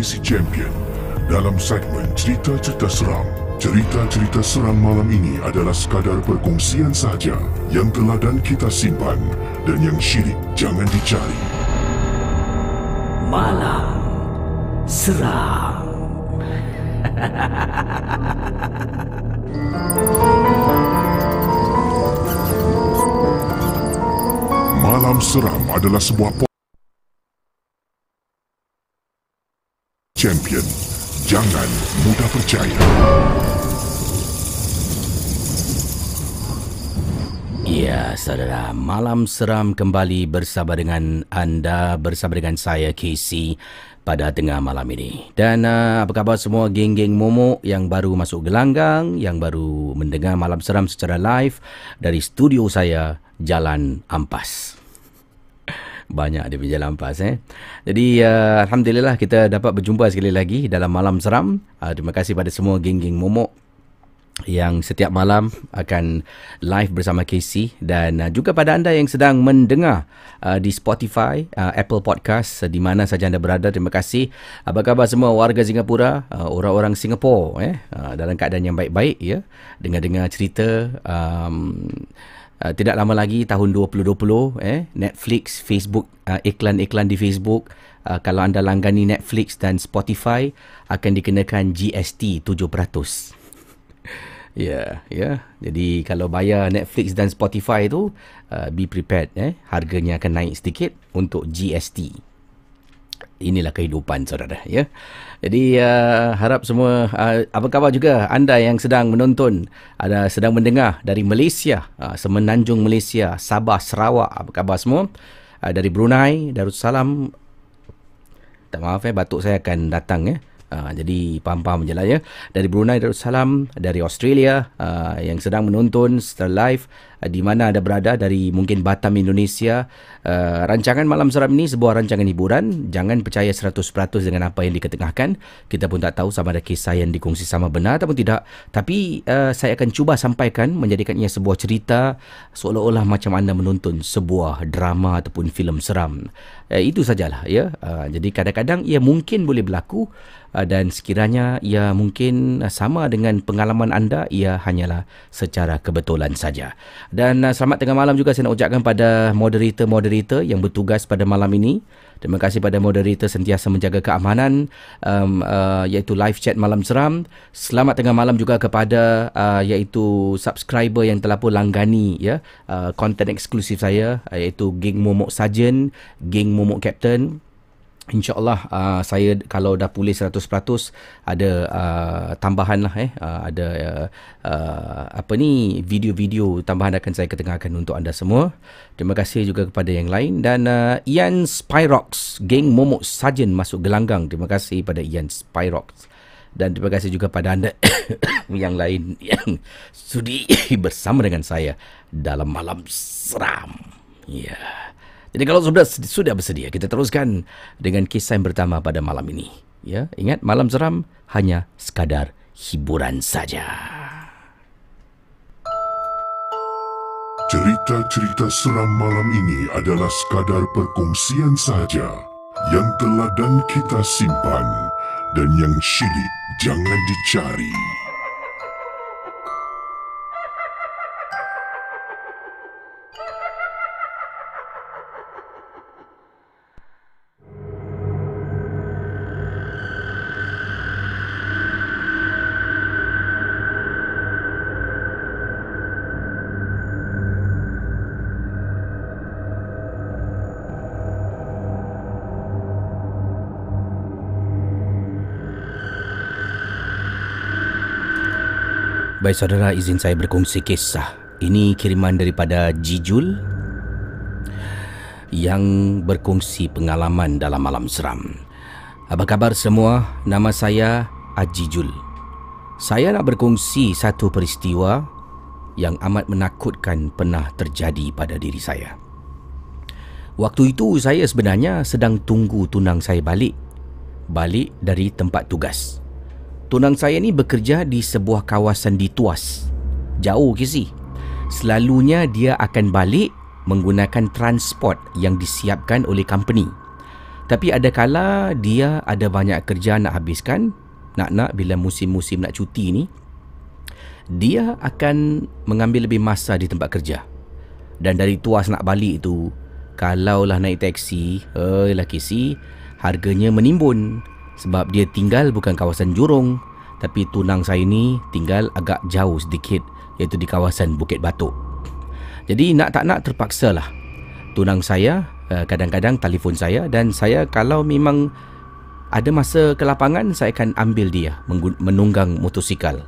Casey Champion. Dalam segmen cerita-cerita seram, cerita-cerita seram malam ini adalah sekadar perkongsian sahaja yang teladan kita simpan dan yang syirik jangan dicari. Malam Seram Malam Seram adalah sebuah champion. Jangan mudah percaya. Ya, saudara, Malam Seram kembali bersama dengan anda, bersama dengan saya, Casey, pada tengah malam ini. Dan uh, apa khabar semua geng-geng momok yang baru masuk gelanggang, yang baru mendengar Malam Seram secara live dari studio saya, Jalan Ampas. Banyak dia punya jalan ampas eh. Jadi uh, Alhamdulillah kita dapat berjumpa sekali lagi dalam Malam Seram. Uh, terima kasih pada semua geng-geng momok yang setiap malam akan live bersama Casey dan uh, juga pada anda yang sedang mendengar uh, di Spotify, uh, Apple Podcast uh, di mana saja anda berada. Terima kasih. Apa khabar semua warga Singapura, uh, orang-orang Singapura eh uh, dalam keadaan yang baik-baik ya. Dengar-dengar cerita um, Uh, tidak lama lagi tahun 2020 eh Netflix, Facebook, uh, iklan-iklan di Facebook uh, kalau anda langgani Netflix dan Spotify akan dikenakan GST 7%. Ya, yeah, ya. Yeah. Jadi kalau bayar Netflix dan Spotify tu uh, be prepared eh harganya akan naik sedikit untuk GST. Inilah kehidupan saudara ya. Jadi uh, harap semua uh, apa khabar juga anda yang sedang menonton ada sedang mendengar dari Malaysia, uh, semenanjung Malaysia, Sabah, Sarawak. Apa khabar semua? Uh, dari Brunei, Darussalam. Tak maaf eh batuk saya akan datang ya. Uh, jadi paham-paham je lah ya. Dari Brunei Darussalam, dari Australia uh, yang sedang menonton secara live uh, di mana anda berada dari mungkin Batam Indonesia. Uh, rancangan Malam Seram ini sebuah rancangan hiburan. Jangan percaya 100% dengan apa yang diketengahkan. Kita pun tak tahu sama ada kisah yang dikongsi sama benar ataupun tidak. Tapi uh, saya akan cuba sampaikan menjadikannya sebuah cerita seolah-olah macam anda menonton sebuah drama ataupun filem seram. Uh, itu sajalah ya. Uh, jadi kadang-kadang ia mungkin boleh berlaku dan sekiranya ia mungkin sama dengan pengalaman anda ia hanyalah secara kebetulan saja. Dan uh, selamat tengah malam juga saya nak ucapkan pada moderator-moderator yang bertugas pada malam ini. Terima kasih pada moderator sentiasa menjaga keamanan um, uh, iaitu live chat malam seram. Selamat tengah malam juga kepada uh, iaitu subscriber yang telah pun langgani ya uh, konten eksklusif saya iaitu Geng Momok Sarjan, Geng Momok Captain InsyaAllah uh, saya kalau dah pulih 100% ada uh, tambahan lah eh uh, ada uh, uh, apa ni video-video tambahan akan saya ketengahkan untuk anda semua. Terima kasih juga kepada yang lain dan uh, Ian Spyrox geng Momok Sarjan masuk gelanggang. Terima kasih pada Ian Spyrox dan terima kasih juga pada anda yang lain yang sudi bersama dengan saya dalam malam seram. Ya. Yeah. Jadi kalau sudah sudah bersedia, kita teruskan dengan kisah yang pertama pada malam ini. Ya, ingat malam seram hanya sekadar hiburan saja. Cerita-cerita seram malam ini adalah sekadar perkongsian saja yang telah dan kita simpan dan yang syilid jangan dicari. Baik saudara, izin saya berkongsi kisah. Ini kiriman daripada Jijul yang berkongsi pengalaman dalam malam seram. Apa khabar semua? Nama saya Ajijul. Saya nak berkongsi satu peristiwa yang amat menakutkan pernah terjadi pada diri saya. Waktu itu saya sebenarnya sedang tunggu tunang saya balik. Balik dari tempat tugas. Tunang saya ni bekerja di sebuah kawasan di Tuas. Jauh ke si? Selalunya dia akan balik menggunakan transport yang disiapkan oleh company. Tapi ada kala dia ada banyak kerja nak habiskan, nak-nak bila musim-musim nak cuti ni, dia akan mengambil lebih masa di tempat kerja. Dan dari Tuas nak balik tu, kalaulah naik teksi, eh laki si, harganya menimbun sebab dia tinggal bukan kawasan Jurong tapi tunang saya ni tinggal agak jauh sedikit iaitu di kawasan Bukit Batuk. Jadi nak tak nak terpaksa lah tunang saya eh, kadang-kadang telefon saya dan saya kalau memang ada masa ke lapangan saya akan ambil dia menunggang motosikal.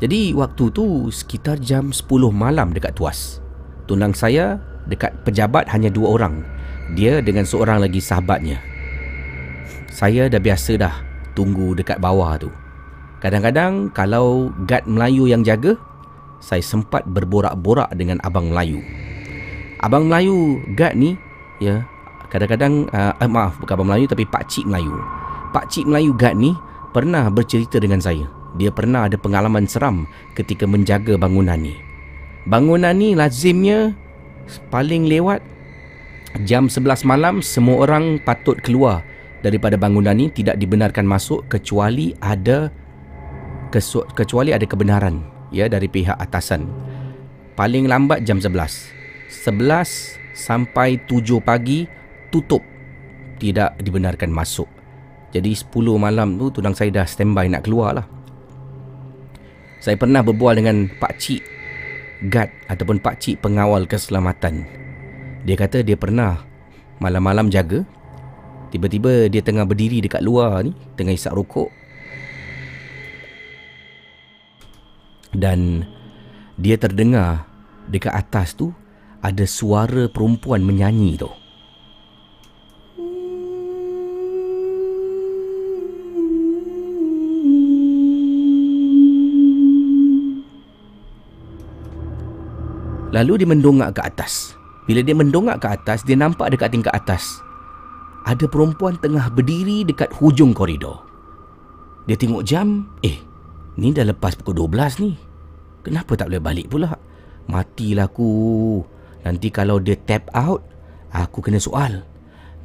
Jadi waktu tu sekitar jam 10 malam dekat Tuas. Tunang saya dekat pejabat hanya dua orang. Dia dengan seorang lagi sahabatnya. Saya dah biasa dah tunggu dekat bawah tu. Kadang-kadang kalau guard Melayu yang jaga, saya sempat berborak-borak dengan abang Melayu. Abang Melayu guard ni, ya, kadang-kadang uh, eh, maaf bukan abang Melayu tapi Pak Cik Melayu. Pak Cik Melayu guard ni pernah bercerita dengan saya. Dia pernah ada pengalaman seram ketika menjaga bangunan ni. Bangunan ni lazimnya paling lewat jam 11 malam semua orang patut keluar daripada bangunan ini tidak dibenarkan masuk kecuali ada kecuali ada kebenaran ya dari pihak atasan. Paling lambat jam 11. 11 sampai 7 pagi tutup. Tidak dibenarkan masuk. Jadi 10 malam tu tunang saya dah standby nak keluar lah. Saya pernah berbual dengan Pak Cik guard ataupun Pak Cik pengawal keselamatan. Dia kata dia pernah malam-malam jaga Tiba-tiba dia tengah berdiri dekat luar ni Tengah isap rokok. Dan Dia terdengar Dekat atas tu Ada suara perempuan menyanyi tu. Lalu dia mendongak ke atas. Bila dia mendongak ke atas Dia nampak dekat tingkat atas ada perempuan tengah berdiri dekat hujung koridor. Dia tengok jam, eh, ni dah lepas pukul 12 ni. Kenapa tak boleh balik pula? Matilah aku. Nanti kalau dia tap out, Aku kena soal.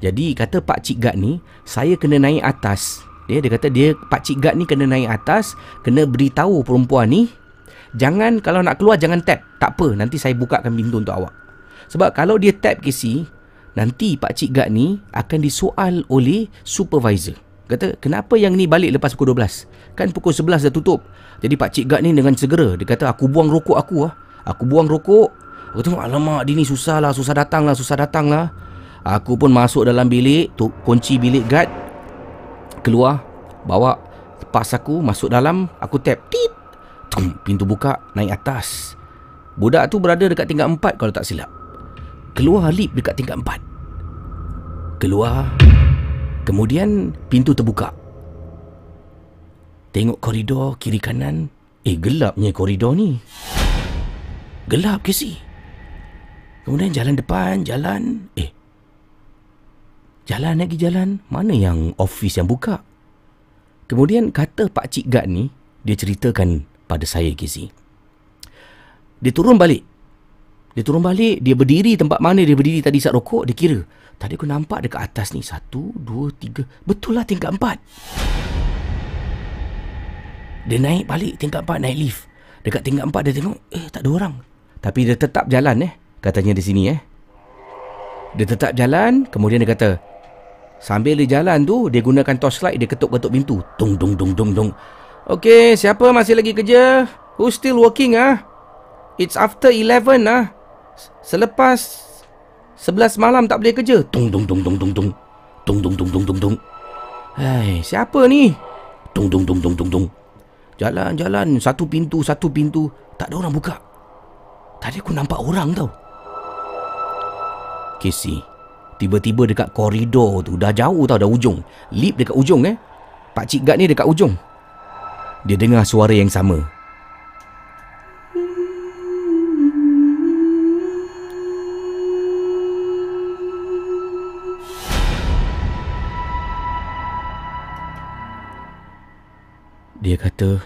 Jadi kata Pak Cik Gad ni, saya kena naik atas. Dia dia kata dia Pak Cik Gad ni kena naik atas, kena beritahu perempuan ni, jangan kalau nak keluar jangan tap. Tak apa, nanti saya bukakan pintu untuk awak. Sebab kalau dia tap KC, nanti Pak Cik Gad ni akan disoal oleh supervisor. Kata, kenapa yang ni balik lepas pukul 12? Kan pukul 11 dah tutup. Jadi Pak Cik Gad ni dengan segera, dia kata, aku buang rokok aku lah. Aku buang rokok. Aku tengok, alamak, dia ni susah lah, susah datang lah, susah datang lah. Aku pun masuk dalam bilik, tu kunci bilik guard. Keluar, bawa pas aku masuk dalam, aku tap. Tit. Tum, pintu buka, naik atas. Budak tu berada dekat tingkat empat kalau tak silap. Keluar lift dekat tingkat empat. Keluar. Kemudian pintu terbuka. Tengok koridor kiri kanan. Eh gelapnya koridor ni. Gelap ke si? Kemudian jalan depan, jalan. Eh. Jalan lagi jalan. Mana yang office yang buka? Kemudian kata Pak Cik Gad ni, dia ceritakan pada saya Kizi. Dia turun balik. Dia turun balik, dia berdiri tempat mana dia berdiri tadi saat rokok, dia kira. Tadi aku nampak dekat atas ni, satu, dua, tiga. Betul lah tingkat empat. Dia naik balik tingkat empat, naik lift. Dekat tingkat empat dia tengok, eh tak ada orang. Tapi dia tetap jalan eh, katanya di sini eh. Dia tetap jalan, kemudian dia kata, sambil dia jalan tu, dia gunakan torchlight, dia ketuk-ketuk pintu. Tung, dung, dung, dung, dung. Okay, siapa masih lagi kerja? Who still working ah? It's after 11 ah. Selepas 11 malam tak boleh kerja. Tung, dung, dung, dung, dung, dung. Tung, dung, dung, dung, dung, dung. Hai, siapa ni? Tung, dung, dung, dung, dung, dung. Jalan-jalan, satu pintu, satu pintu. Tak ada orang buka. Tadi aku nampak orang tau. Casey, tiba-tiba dekat koridor tu, dah jauh tau, dah ujung. Lip dekat ujung eh. Pak Cik ni dekat ujung. Dia dengar suara yang sama. Dia kata,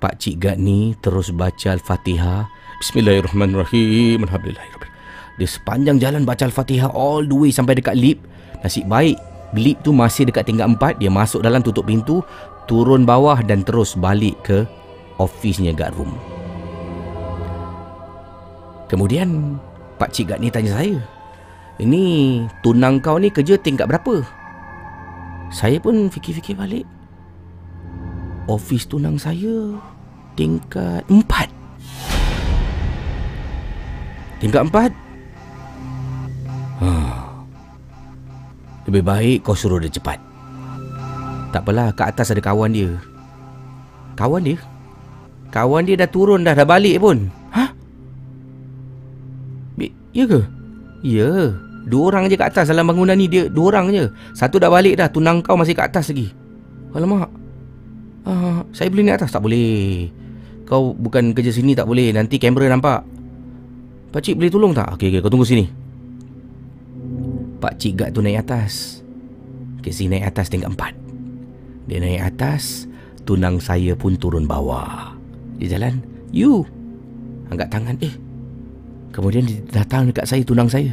Pak Cik Gad ni terus baca Al-Fatihah. Bismillahirrahmanirrahim. Alhamdulillahirrahmanirrahim. Dia sepanjang jalan baca Al-Fatihah all the way sampai dekat lift. Nasib baik, lift tu masih dekat tingkat empat. Dia masuk dalam tutup pintu, turun bawah dan terus balik ke ofisnya guard room. Kemudian, Pak Cik Gad ni tanya saya, ini tunang kau ni kerja tingkat berapa? Saya pun fikir-fikir balik ofis tunang saya tingkat empat. Tingkat empat? Ha. Lebih baik kau suruh dia cepat. Tak apalah, kat atas ada kawan dia. Kawan dia? Kawan dia dah turun dah, dah balik pun. Ha? Ya ke? Ya. Dua orang je kat atas dalam bangunan ni. Dia dua orang je. Satu dah balik dah. Tunang kau masih kat atas lagi. Alamak. Uh, saya boleh naik atas? Tak boleh. Kau bukan kerja sini tak boleh. Nanti kamera nampak. Pakcik boleh tolong tak? Okey, okay, kau tunggu sini. Pakcik Gad tu naik atas. Casey naik atas tingkat empat. Dia naik atas. Tunang saya pun turun bawah. Dia jalan. You. Angkat tangan. Eh. Kemudian dia datang dekat saya, tunang saya.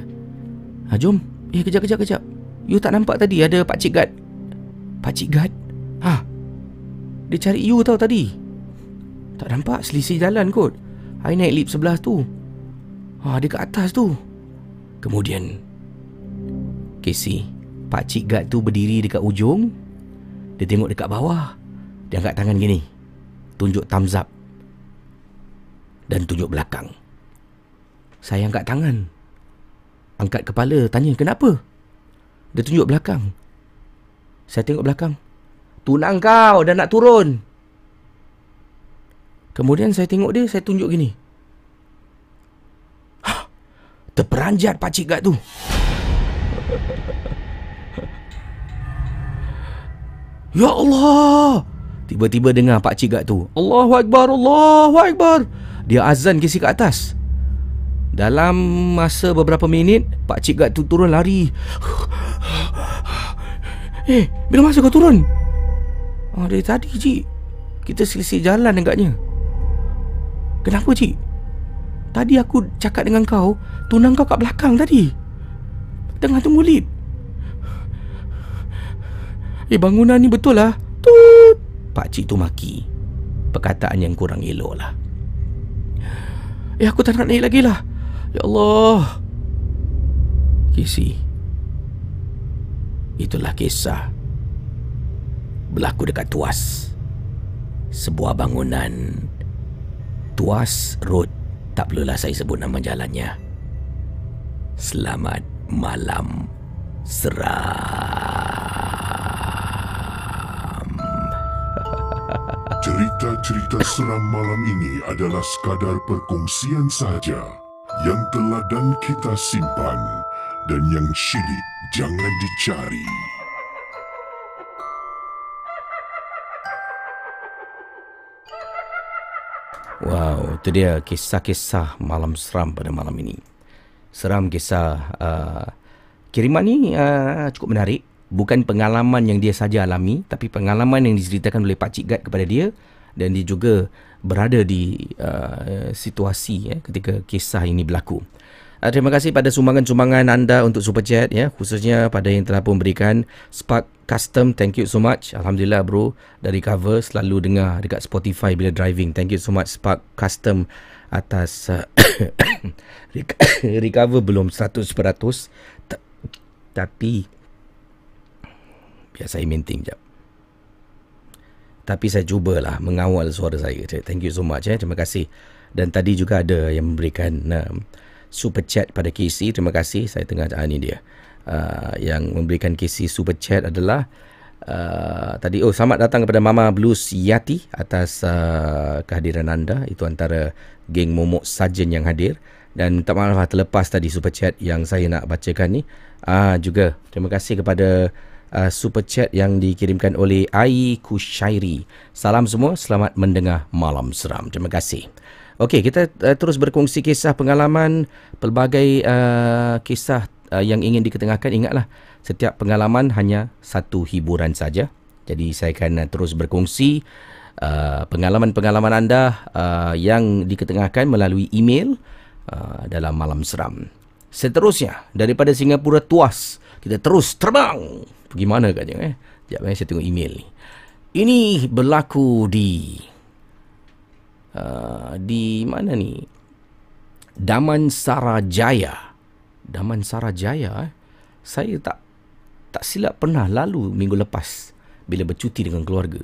Ha, jom. Eh, kejap, kejap, kejap. You tak nampak tadi ada Pakcik Gad? Pakcik Gad? Ha, dia cari you tau tadi. Tak nampak selisih jalan kot. I naik lift sebelah tu. Ah, dia kat atas tu. Kemudian Casey Pakcik Gad tu berdiri dekat ujung. Dia tengok dekat bawah. Dia angkat tangan gini. Tunjuk thumbs up. Dan tunjuk belakang. Saya angkat tangan. Angkat kepala Tanya kenapa? Dia tunjuk belakang. Saya tengok belakang Tunang kau dah nak turun. Kemudian saya tengok dia, saya tunjuk gini. Hah, terperanjat pakcik gad tu. Ya Allah. Tiba-tiba dengar pakcik gad tu. Allahu Akbar, Allahu Akbar. Dia azan kisi ke atas. Dalam masa beberapa minit, pakcik gad tu turun lari. Eh, bila masa kau turun? Oh, dari tadi, Cik. Kita selisih jalan agaknya. Kenapa, Cik? Tadi aku cakap dengan kau, tunang kau kat belakang tadi. Tengah tunggu lift. Eh bangunan ni betul lah. Tut. Pakcik tu maki. Perkataan yang kurang elok lah. Eh aku tak nak naik lagi lah. Ya Allah. Kisi. Itulah kisah. Berlaku dekat Tuas. Sebuah bangunan. Tuas Road. Tak perlulah saya sebut nama jalannya. Selamat malam seram. Cerita-cerita seram malam ini adalah sekadar perkongsian sahaja yang telah dan kita simpan dan yang syilid jangan dicari. Wow, itu dia kisah-kisah malam seram pada malam ini. Seram kisah uh, kiriman ni uh, cukup menarik. Bukan pengalaman yang dia saja alami, tapi pengalaman yang diceritakan oleh Pak Cik Gad kepada dia dan dia juga berada di uh, situasi ya, ketika kisah ini berlaku. Uh, terima kasih pada sumbangan-sumbangan anda untuk Super Chat ya, khususnya pada yang telah memberikan Spark Custom. Thank you so much. Alhamdulillah bro dari cover selalu dengar dekat Spotify bila driving. Thank you so much Spark Custom atas uh, recover belum 100% T- tapi biar saya maintain jap. Tapi saya cubalah mengawal suara saya. Thank you so much eh. Terima kasih. Dan tadi juga ada yang memberikan uh, super chat pada KC. Terima kasih. Saya tengah ah, ni dia. Uh, yang memberikan KC super chat adalah uh, tadi oh selamat datang kepada Mama Blues Yati atas uh, kehadiran anda. Itu antara geng momok sajen yang hadir dan minta maaf lah terlepas tadi super chat yang saya nak bacakan ni. Ah uh, juga terima kasih kepada uh, super chat yang dikirimkan oleh Ai Kushairi. Salam semua, selamat mendengar Malam Seram. Terima kasih. Okey, kita uh, terus berkongsi kisah pengalaman pelbagai uh, kisah uh, yang ingin diketengahkan. Ingatlah, setiap pengalaman hanya satu hiburan saja. Jadi saya akan uh, terus berkongsi uh, pengalaman-pengalaman anda uh, yang diketengahkan melalui email uh, dalam Malam Seram. Seterusnya, daripada Singapura tuas, kita terus terbang pergi mana katnya eh? Sekejap eh, saya tengok email ni. Ini berlaku di uh, di mana ni? Daman Sarajaya. Daman Sarajaya eh. Saya tak tak silap pernah lalu minggu lepas bila bercuti dengan keluarga.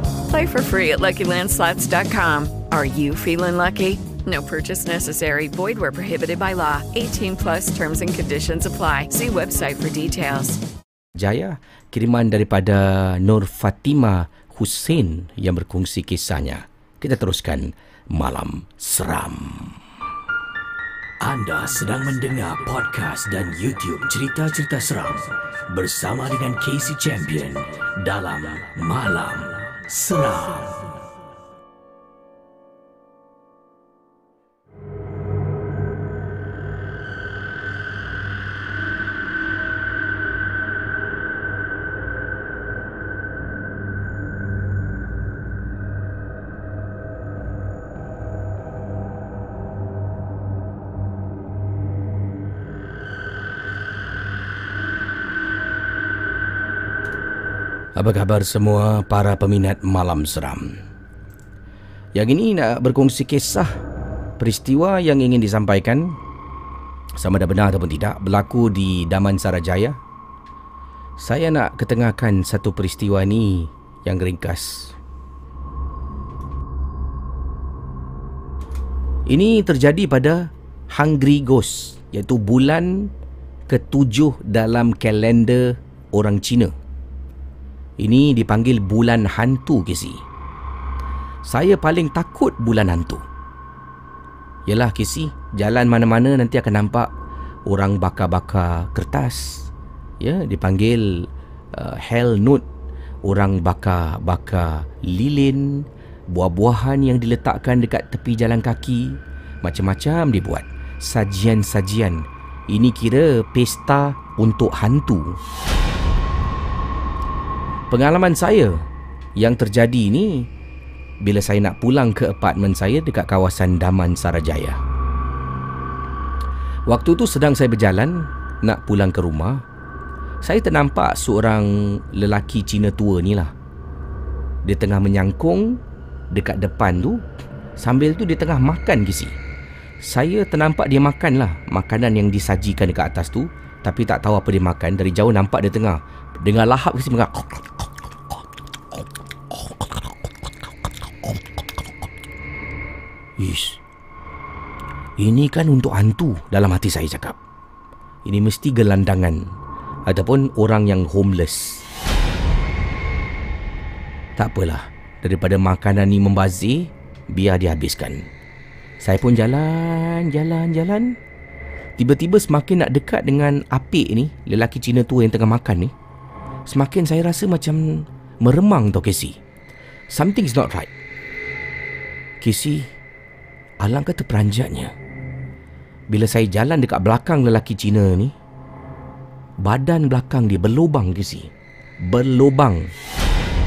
Play for free at LuckyLandSlots.com. Are you feeling lucky? No purchase necessary. Void where prohibited by law. 18 plus terms and conditions apply. See website for details. Jaya, kiriman daripada Nur Fatima Hussein yang berkongsi kisahnya. Kita teruskan Malam Seram. Anda sedang mendengar podcast dan YouTube cerita-cerita seram bersama dengan Casey Champion dalam Malam Seram. Apa khabar semua para peminat malam seram? Yang ini nak berkongsi kisah peristiwa yang ingin disampaikan sama ada benar ataupun tidak berlaku di Daman Sarajaya. Saya nak ketengahkan satu peristiwa ni yang ringkas. Ini terjadi pada Hungry Ghost iaitu bulan ketujuh dalam kalender orang Cina. Ini dipanggil bulan hantu Kesi. Saya paling takut bulan hantu. Yalah Kesi, jalan mana-mana nanti akan nampak orang bakar-bakar kertas. Ya, dipanggil uh, hell note. Orang bakar-bakar lilin, buah-buahan yang diletakkan dekat tepi jalan kaki. Macam-macam dibuat. Sajian-sajian. Ini kira pesta untuk hantu. Pengalaman saya yang terjadi ni bila saya nak pulang ke apartmen saya dekat kawasan Daman Sarajaya. Waktu tu sedang saya berjalan nak pulang ke rumah, saya ternampak seorang lelaki Cina tua ni lah. Dia tengah menyangkung dekat depan tu sambil tu dia tengah makan gisi. Saya ternampak dia makan lah makanan yang disajikan dekat atas tu tapi tak tahu apa dia makan. Dari jauh nampak dia tengah dengar lahap gisi mengak. Ish. Ini kan untuk hantu dalam hati saya cakap. Ini mesti gelandangan ataupun orang yang homeless. Tak apalah. Daripada makanan ni membazir, biar dihabiskan. Saya pun jalan, jalan, jalan. Tiba-tiba semakin nak dekat dengan apik ni, lelaki Cina tua yang tengah makan ni, semakin saya rasa macam meremang tau Casey. Something's not right. Casey, alangkah terperanjatnya. Bila saya jalan dekat belakang lelaki Cina ni, badan belakang dia berlubang Casey. Berlubang.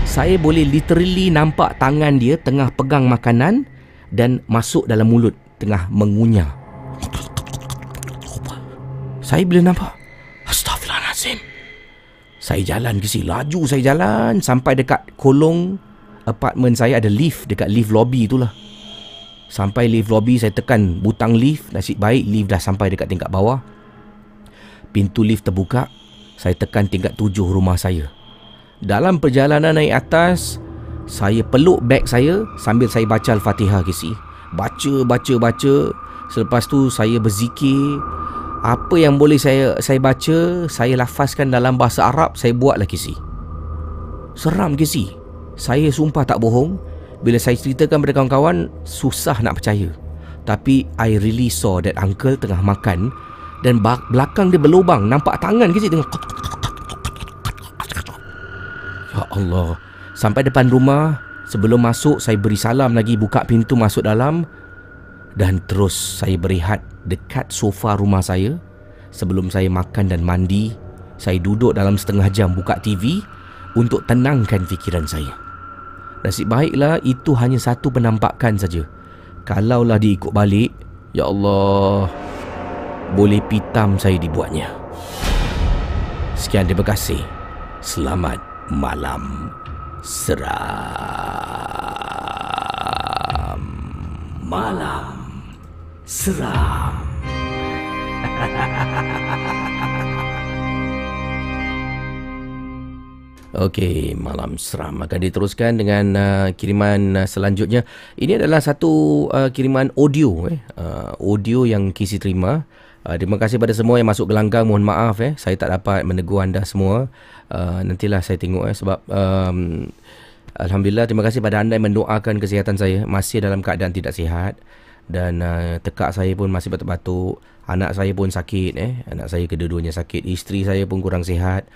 Saya boleh literally nampak tangan dia tengah pegang makanan dan masuk dalam mulut tengah mengunyah. Saya bila nampak Astaghfirullahaladzim Saya jalan ke sini Laju saya jalan Sampai dekat kolong Apartmen saya ada lift Dekat lift lobby tu lah Sampai lift lobby Saya tekan butang lift Nasib baik lift dah sampai dekat tingkat bawah. Pintu lift terbuka Saya tekan tingkat tujuh rumah saya. Dalam perjalanan naik atas Saya peluk beg saya Sambil saya baca Al-Fatihah ke sini Baca, baca, baca. Selepas tu saya berzikir. Apa yang boleh saya saya baca, saya lafazkan dalam bahasa Arab, saya buat lagi si. Seram ke si? Saya sumpah tak bohong, bila saya ceritakan pada kawan-kawan, susah nak percaya. Tapi I really saw that uncle tengah makan dan belakang dia berlubang, nampak tangan ke si tengah Ya Allah. Sampai depan rumah, sebelum masuk saya beri salam lagi buka pintu masuk dalam dan terus saya berehat dekat sofa rumah saya sebelum saya makan dan mandi saya duduk dalam setengah jam buka TV untuk tenangkan fikiran saya nasib baiklah itu hanya satu penampakan saja. Kalaulah diikut balik ya Allah boleh pitam saya dibuatnya. Sekian terima kasih. Selamat malam. Seram. Malam. Seram. Okey, malam seram akan diteruskan dengan uh, kiriman uh, selanjutnya. Ini adalah satu uh, kiriman audio eh. Uh, audio yang Kisi terima. Uh, terima kasih pada semua yang masuk gelanggang. Mohon maaf eh, saya tak dapat menegur anda semua. Uh, nantilah saya tengok eh sebab um, alhamdulillah terima kasih pada anda yang mendoakan kesihatan saya masih dalam keadaan tidak sihat dan uh, tekak saya pun masih batuk-batuk anak saya pun sakit eh anak saya kedua-duanya sakit isteri saya pun kurang sihat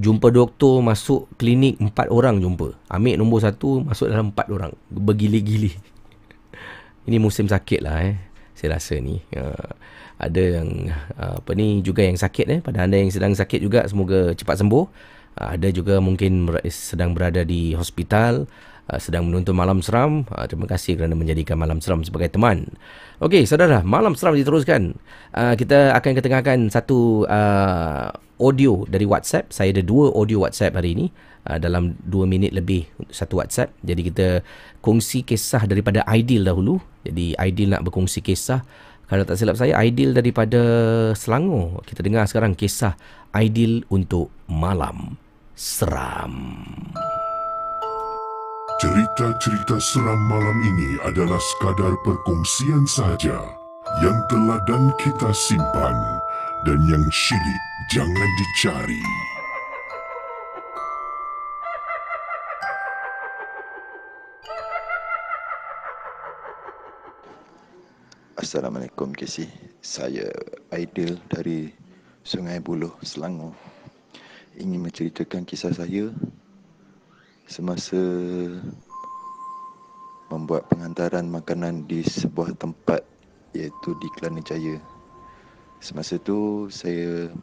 jumpa doktor masuk klinik empat orang jumpa. Ambil nombor satu masuk dalam empat orang. Bergili-gili ini musim sakit lah eh. Saya rasa ni. Uh, ada yang uh, apa ni juga yang sakit eh. Pada anda yang sedang sakit juga semoga cepat sembuh. Uh, ada juga mungkin sedang berada di hospital Ah, sedang menonton Malam Seram. Uh, terima kasih kerana menjadikan Malam Seram sebagai teman. Okey, saudara, Malam Seram diteruskan. Uh, kita akan ketengahkan satu uh, audio dari WhatsApp. Saya ada dua audio WhatsApp hari ini. Uh, dalam dua minit lebih satu WhatsApp. Jadi kita kongsi kisah daripada Aidil dahulu. Jadi Aidil nak berkongsi kisah. Kalau tak silap saya, Aidil daripada Selangor. Kita dengar sekarang kisah Aidil untuk Malam Seram. Cerita-cerita seram malam ini adalah sekadar perkongsian sahaja yang telah dan kita simpan dan yang syilid jangan dicari. Assalamualaikum Casey. Saya Aidil dari Sungai Buloh, Selangor. Ingin menceritakan kisah saya semasa membuat penghantaran makanan di sebuah tempat iaitu di Kelana Jaya. Semasa tu saya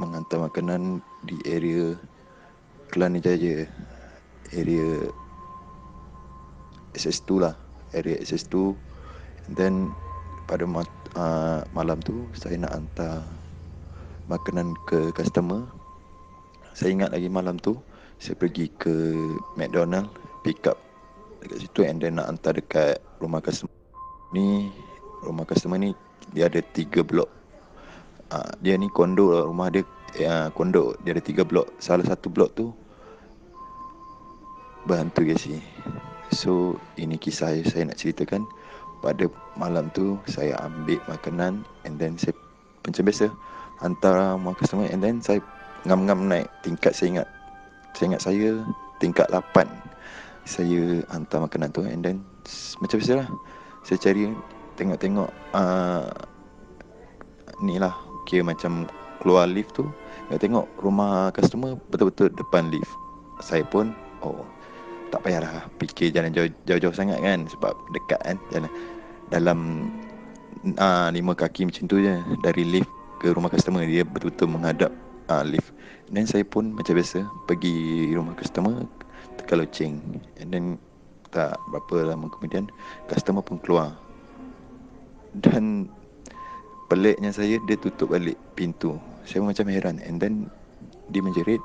menghantar makanan di area Kelana Jaya. Area SS2 lah. Area SS2 And then pada uh, malam tu saya nak hantar makanan ke customer. Saya ingat lagi malam tu saya pergi ke McDonald pick up dekat situ and then nak hantar dekat rumah customer. Ni rumah customer ni dia ada tiga blok. Uh, dia ni kondo lah rumah dia uh, kondo dia ada tiga blok. Salah satu blok tu berhantu guys ni. So ini kisah saya nak ceritakan pada malam tu saya ambil makanan and then saya macam biasa hantar rumah customer and then saya ngam-ngam naik tingkat saya ingat saya ingat saya tingkat 8 saya hantar makanan tu and then macam biasa lah saya cari tengok-tengok uh, ni lah kira macam keluar lift tu saya tengok rumah customer betul-betul depan lift. Saya pun oh tak payahlah fikir jalan jauh-jauh sangat kan sebab dekat kan jalan dalam uh, lima kaki macam tu je dari lift ke rumah customer dia betul-betul menghadap uh, lift. Dan saya pun macam biasa pergi rumah customer tekan loceng. And then tak berapa lama kemudian customer pun keluar. Dan peliknya saya dia tutup balik pintu. Saya macam heran. And then dia menjerit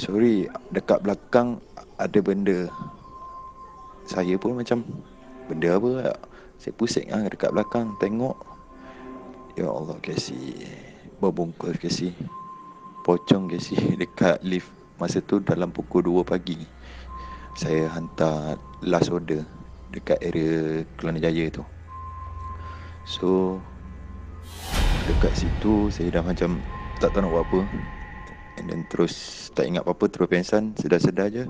sorry dekat belakang ada benda. Saya pun macam benda apa? Saya pusing ah dekat belakang tengok. Ya Allah kasi berbungkus kasi pocong kasi dekat lift. Masa tu dalam pukul 2 pagi saya hantar last order dekat area Kelana Jaya tu so dekat situ saya dah macam tak tahu nak buat apa. And then terus tak ingat apa-apa terus pensan sedar-sedar je.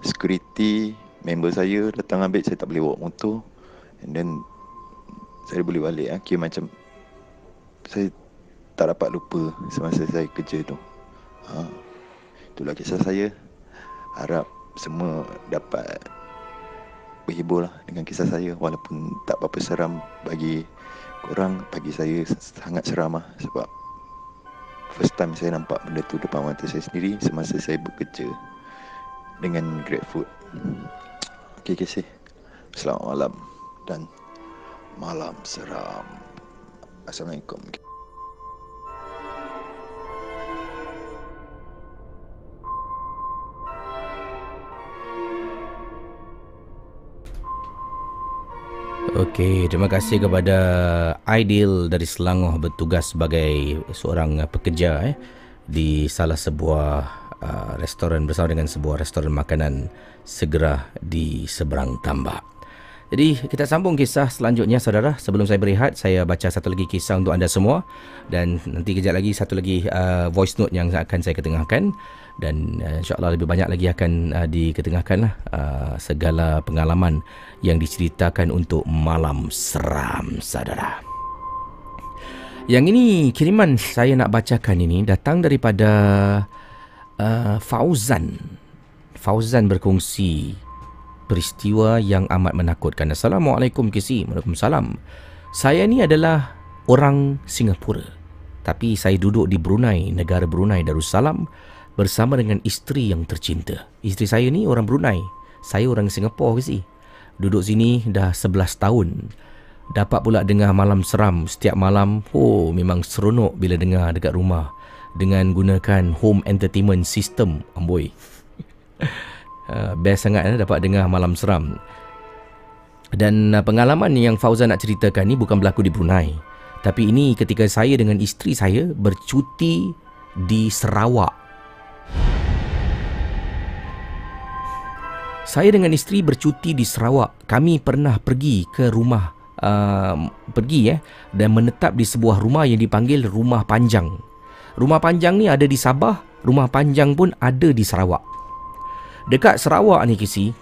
Security member saya datang ambil saya tak boleh bawa motor. And then saya boleh balik. Ah kira macam saya tak dapat lupa semasa saya kerja tu. Ha itulah kisah saya. Harap semua dapat berhibur lah dengan kisah saya walaupun tak apa-apa seram bagi korang bagi saya sangat seram lah sebab first time saya nampak benda tu depan mata saya sendiri semasa saya bekerja dengan GrabFood Okey, Casey. Selamat malam dan malam seram. Assalamualaikum. Okey, terima kasih kepada Aidil dari Selangor bertugas sebagai seorang pekerja eh di salah sebuah Uh, restoran bersama dengan sebuah restoran makanan segera di seberang tambak. Jadi kita sambung kisah selanjutnya saudara. Sebelum saya berehat, saya baca satu lagi kisah untuk anda semua dan nanti kejap lagi satu lagi uh, voice note yang akan saya ketengahkan dan uh, insyaAllah lebih banyak lagi akan uh, diketengahkan lah, uh, segala pengalaman yang diceritakan untuk malam seram saudara. Yang ini kiriman saya nak bacakan ini datang daripada uh, Fauzan. Fauzan berkongsi peristiwa yang amat menakutkan. Assalamualaikum Kisi. Waalaikumsalam. Saya ni adalah orang Singapura. Tapi saya duduk di Brunei, negara Brunei Darussalam bersama dengan isteri yang tercinta. Isteri saya ni orang Brunei. Saya orang Singapura Kisi. Duduk sini dah 11 tahun. Dapat pula dengar malam seram setiap malam. Oh, memang seronok bila dengar dekat rumah dengan gunakan home entertainment system amboi uh, best sangat eh, dapat dengar malam seram dan uh, pengalaman yang Fauzan nak ceritakan ni bukan berlaku di Brunei tapi ini ketika saya dengan isteri saya bercuti di Sarawak Saya dengan isteri bercuti di Sarawak. Kami pernah pergi ke rumah uh, pergi eh dan menetap di sebuah rumah yang dipanggil Rumah Panjang. Rumah Panjang ni ada di Sabah, Rumah Panjang pun ada di Sarawak. Dekat Sarawak ni kisi.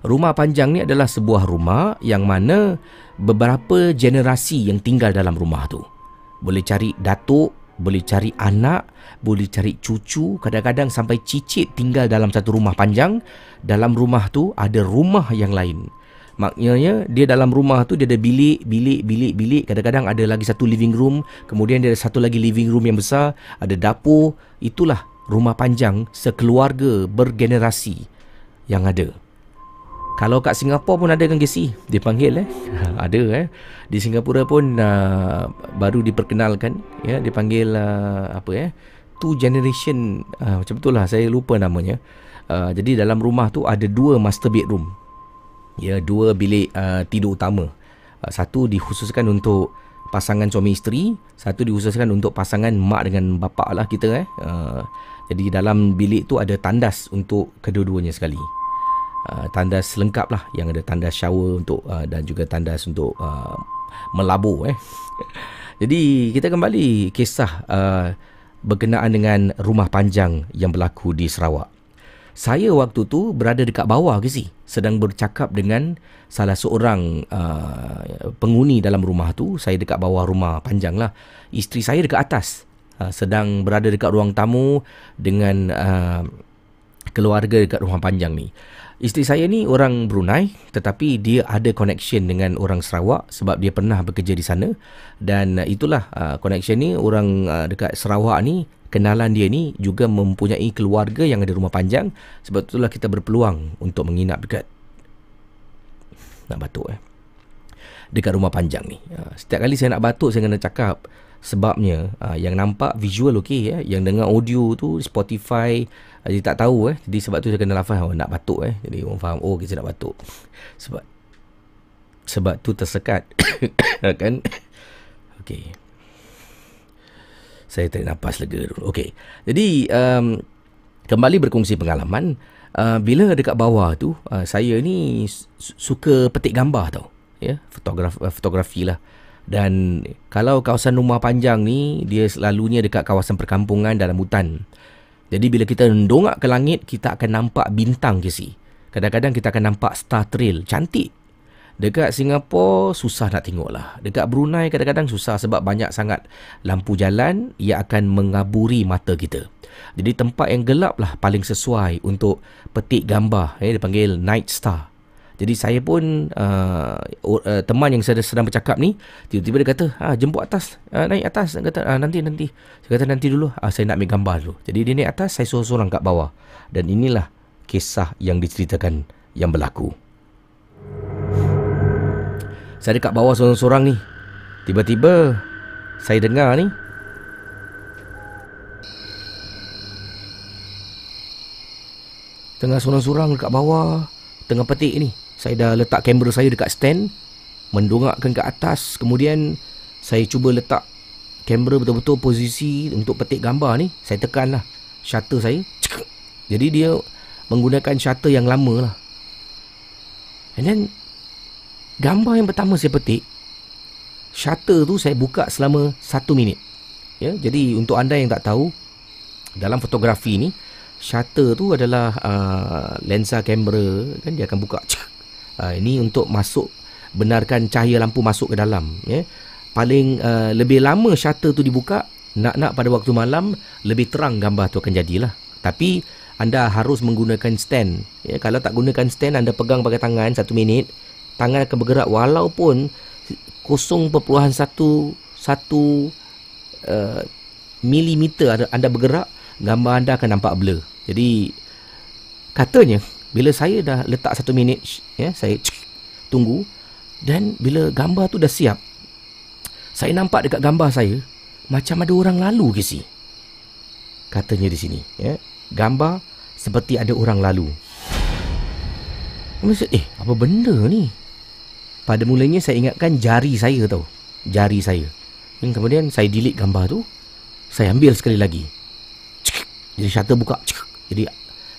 Rumah Panjang ni adalah sebuah rumah yang mana beberapa generasi yang tinggal dalam rumah tu. Boleh cari datuk, boleh cari anak, boleh cari cucu, kadang-kadang sampai cicit tinggal dalam satu rumah panjang. Dalam rumah tu ada rumah yang lain. Maknanya dia dalam rumah tu dia ada bilik, bilik, bilik, bilik. Kadang-kadang ada lagi satu living room, kemudian dia ada satu lagi living room yang besar, ada dapur. Itulah rumah panjang sekeluarga bergenerasi yang ada. Kalau kat Singapura pun ada kan Gesi Dipanggil eh? Ada eh? Di Singapura pun uh, Baru diperkenalkan Ya? Dipanggil uh, Apa eh? Two generation uh, Macam itulah Saya lupa namanya. Uh, Jadi dalam rumah tu Ada dua master bedroom. Ya Dua bilik uh, tidur utama. Uh, Satu dikhususkan untuk Pasangan suami isteri Satu dikhususkan untuk pasangan Mak dengan bapa lah kita eh? Uh, Jadi dalam bilik tu Ada tandas Untuk kedua-duanya sekali Uh, tandas lengkap lah yang ada tandas shower untuk uh, dan juga tandas untuk uh, melabur eh. Jadi kita kembali kisah uh, berkenaan dengan rumah panjang yang berlaku di Sarawak. Saya waktu tu berada dekat bawah ke si sedang bercakap dengan salah seorang uh, penghuni dalam rumah tu. Saya dekat bawah rumah panjang lah. Isteri saya dekat atas uh, sedang berada dekat ruang tamu dengan uh, keluarga dekat rumah panjang ni. Isteri saya ni orang Brunei tetapi dia ada connection dengan orang Sarawak sebab dia pernah bekerja di sana dan itulah uh, connection ni orang uh, dekat Sarawak ni kenalan dia ni juga mempunyai keluarga yang ada rumah panjang sebab itulah kita berpeluang untuk menginap dekat nak batuk eh dekat rumah panjang ni. Uh, setiap kali saya nak batuk saya kena cakap sebabnya uh, yang nampak visual okey ya yang dengar audio tu Spotify uh, jadi tak tahu eh. Jadi sebab tu saya kena lafaz oh, nak batuk eh. Jadi orang faham oh kita nak batuk. Sebab sebab tu tersekat kan? Okey. Saya tarik nafas lega dulu. Okey. Jadi um, kembali berkongsi pengalaman uh, bila dekat bawah tu uh, saya ni suka petik gambar tau. Ya fotografi uh, fotografi lah dan kalau kawasan rumah panjang ni dia selalunya dekat kawasan perkampungan dalam hutan. Jadi bila kita mendongak ke langit kita akan nampak bintang ke si. Kadang-kadang kita akan nampak star trail cantik. Dekat Singapura susah nak tengok lah. Dekat Brunei kadang-kadang susah sebab banyak sangat lampu jalan ia akan mengaburi mata kita. Jadi tempat yang gelap lah paling sesuai untuk petik gambar. Eh, dipanggil night star. Jadi saya pun uh, uh, teman yang saya sedang bercakap ni tiba-tiba dia kata, "Ah jemput atas, uh, naik atas." Dia kata, ah, "Nanti nanti." Saya kata, "Nanti dulu. Ah, saya nak ambil gambar dulu." Jadi dia naik atas, saya sorang-sorang kat bawah. Dan inilah kisah yang diceritakan yang berlaku. Saya dekat bawah sorang-sorang ni. Tiba-tiba saya dengar ni Tengah sorang-sorang dekat bawah Tengah petik ni saya dah letak kamera saya dekat stand mendongakkan ke atas. Kemudian saya cuba letak kamera betul-betul posisi untuk petik gambar ni. Saya tekan lah shutter saya. Jadi dia menggunakan shutter yang lama lah. And then gambar yang pertama saya petik shutter tu saya buka selama satu minit. Ya jadi untuk anda yang tak tahu dalam fotografi ni shutter tu adalah uh, lensa kamera kan dia akan buka Uh, ini untuk masuk benarkan cahaya lampu masuk ke dalam ya. Paling uh, lebih lama shutter tu dibuka, nak-nak pada waktu malam lebih terang gambar tu akan jadilah. Tapi anda harus menggunakan stand. Ya, kalau tak gunakan stand anda pegang pakai tangan satu minit, tangan akan bergerak walaupun 0.1 satu uh, milimeter anda bergerak, gambar anda akan nampak blur. Jadi katanya bila saya dah letak satu minit ya saya tunggu. Dan bila gambar tu dah siap saya nampak dekat gambar saya macam ada orang lalu ke si? Katanya di sini ya. Gambar seperti ada orang lalu. Maksud, eh apa benda ni? Pada mulanya saya ingatkan jari saya tau. Jari saya. Dan kemudian saya delete gambar tu saya ambil sekali lagi. Jadi shutter buka jadi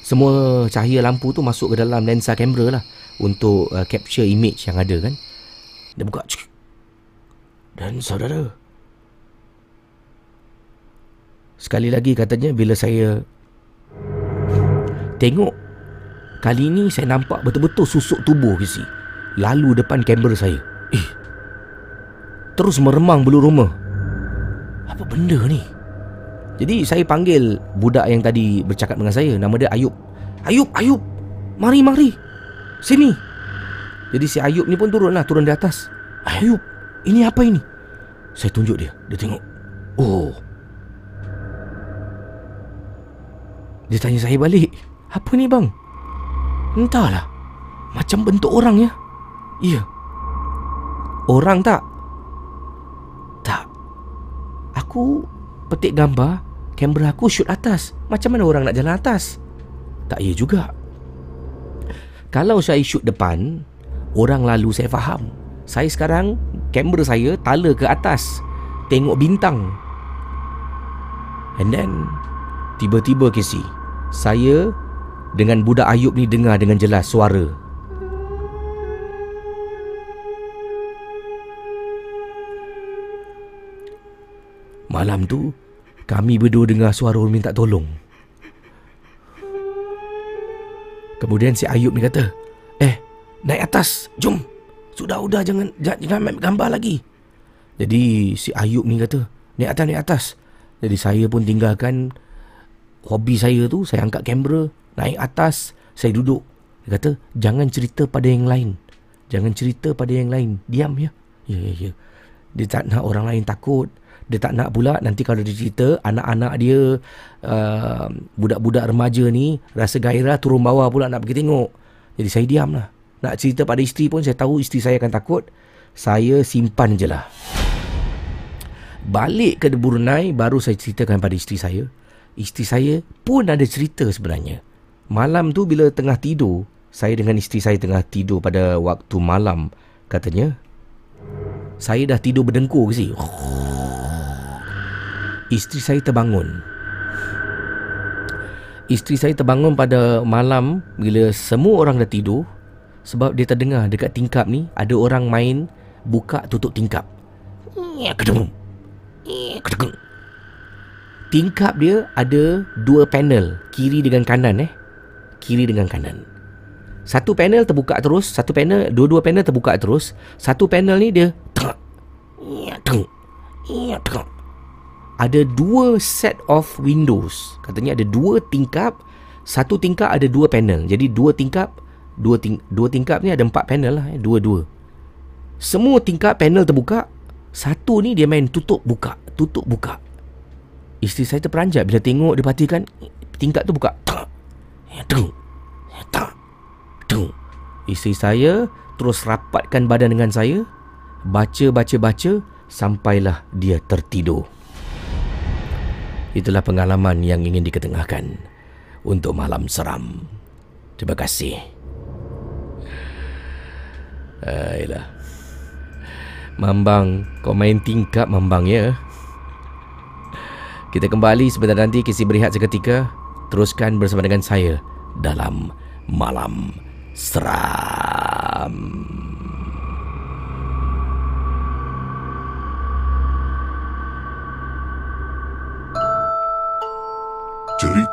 semua cahaya lampu tu masuk ke dalam lensa kamera lah untuk uh, capture image yang ada kan. Dia buka. Dan saudara, sekali lagi katanya bila saya tengok kali ini saya nampak betul-betul susuk tubuh Kesi lalu depan kamera saya. Eh, terus meremang bulu rumah. Apa benda ni? Jadi saya panggil budak yang tadi bercakap dengan saya. Nama dia Ayub. Ayub, Ayub. Mari, mari. Sini. Jadi si Ayub ni pun turun lah. Turun di atas. Ayub, ini apa ini? Saya tunjuk dia. Dia tengok. Oh. Dia tanya saya balik. Apa ni bang? Entahlah. Macam bentuk orang ya. Ya. Orang tak? Tak. Aku petik gambar Kamera aku shoot atas. Macam mana orang nak jalan atas? Tak ya juga. Kalau saya shoot depan Orang lalu saya faham. Saya sekarang Kamera saya tala ke atas. Tengok bintang. And then Tiba-tiba Casey Saya Dengan budak Ayub ni dengar dengan jelas suara. Malam tu kami berdua dengar suara orang minta tolong. Kemudian si Ayub ni kata, Eh, naik atas, jom. Sudah-sudah, jangan, jangan, ambil gambar lagi. Jadi si Ayub ni kata, naik atas, naik atas. Jadi saya pun tinggalkan hobi saya tu, saya angkat kamera, naik atas, saya duduk. Dia kata, jangan cerita pada yang lain. Jangan cerita pada yang lain. Diam ya. Ya, ya, ya. Dia tak nak orang lain takut. Dia tak nak pula nanti kalau dia cerita anak-anak dia uh, budak-budak remaja ni rasa gairah turun bawah pula nak pergi tengok. Jadi saya diam lah. Nak cerita pada isteri pun saya tahu isteri saya akan takut. Saya simpan je lah. Balik ke Brunei baru saya ceritakan pada isteri saya. Isteri saya pun ada cerita sebenarnya. Malam tu bila tengah tidur, saya dengan isteri saya tengah tidur pada waktu malam katanya. Saya dah tidur berdengkur ke sih? Isteri saya terbangun. Isteri saya terbangun pada malam bila semua orang dah tidur sebab dia terdengar dekat tingkap ni ada orang main buka tutup tingkap. Tingkap dia ada dua panel, kiri dengan kanan eh. Kiri dengan kanan. Satu panel terbuka terus, satu panel, dua-dua panel terbuka terus. Satu panel ni dia tengok. Tengok ada dua set of windows. Katanya ada dua tingkap. Satu tingkap ada dua panel. Jadi dua tingkap, dua, ting- dua tingkap ni ada empat panel lah. Eh. Dua-dua. Semua tingkap panel terbuka. Satu ni dia main tutup buka. Tutup buka. Isteri saya terperanjat bila tengok dia perhatikan tingkap tu buka. Tung. Tung. Tung. Isteri saya terus rapatkan badan dengan saya. Baca, baca, baca. Sampailah dia tertidur. Itulah pengalaman yang ingin diketengahkan untuk malam seram. Terima kasih. Ayolah. Mambang, kau main tingkap Mambang ya. Kita kembali sebentar nanti kisi berehat seketika. Teruskan bersama dengan saya dalam malam seram.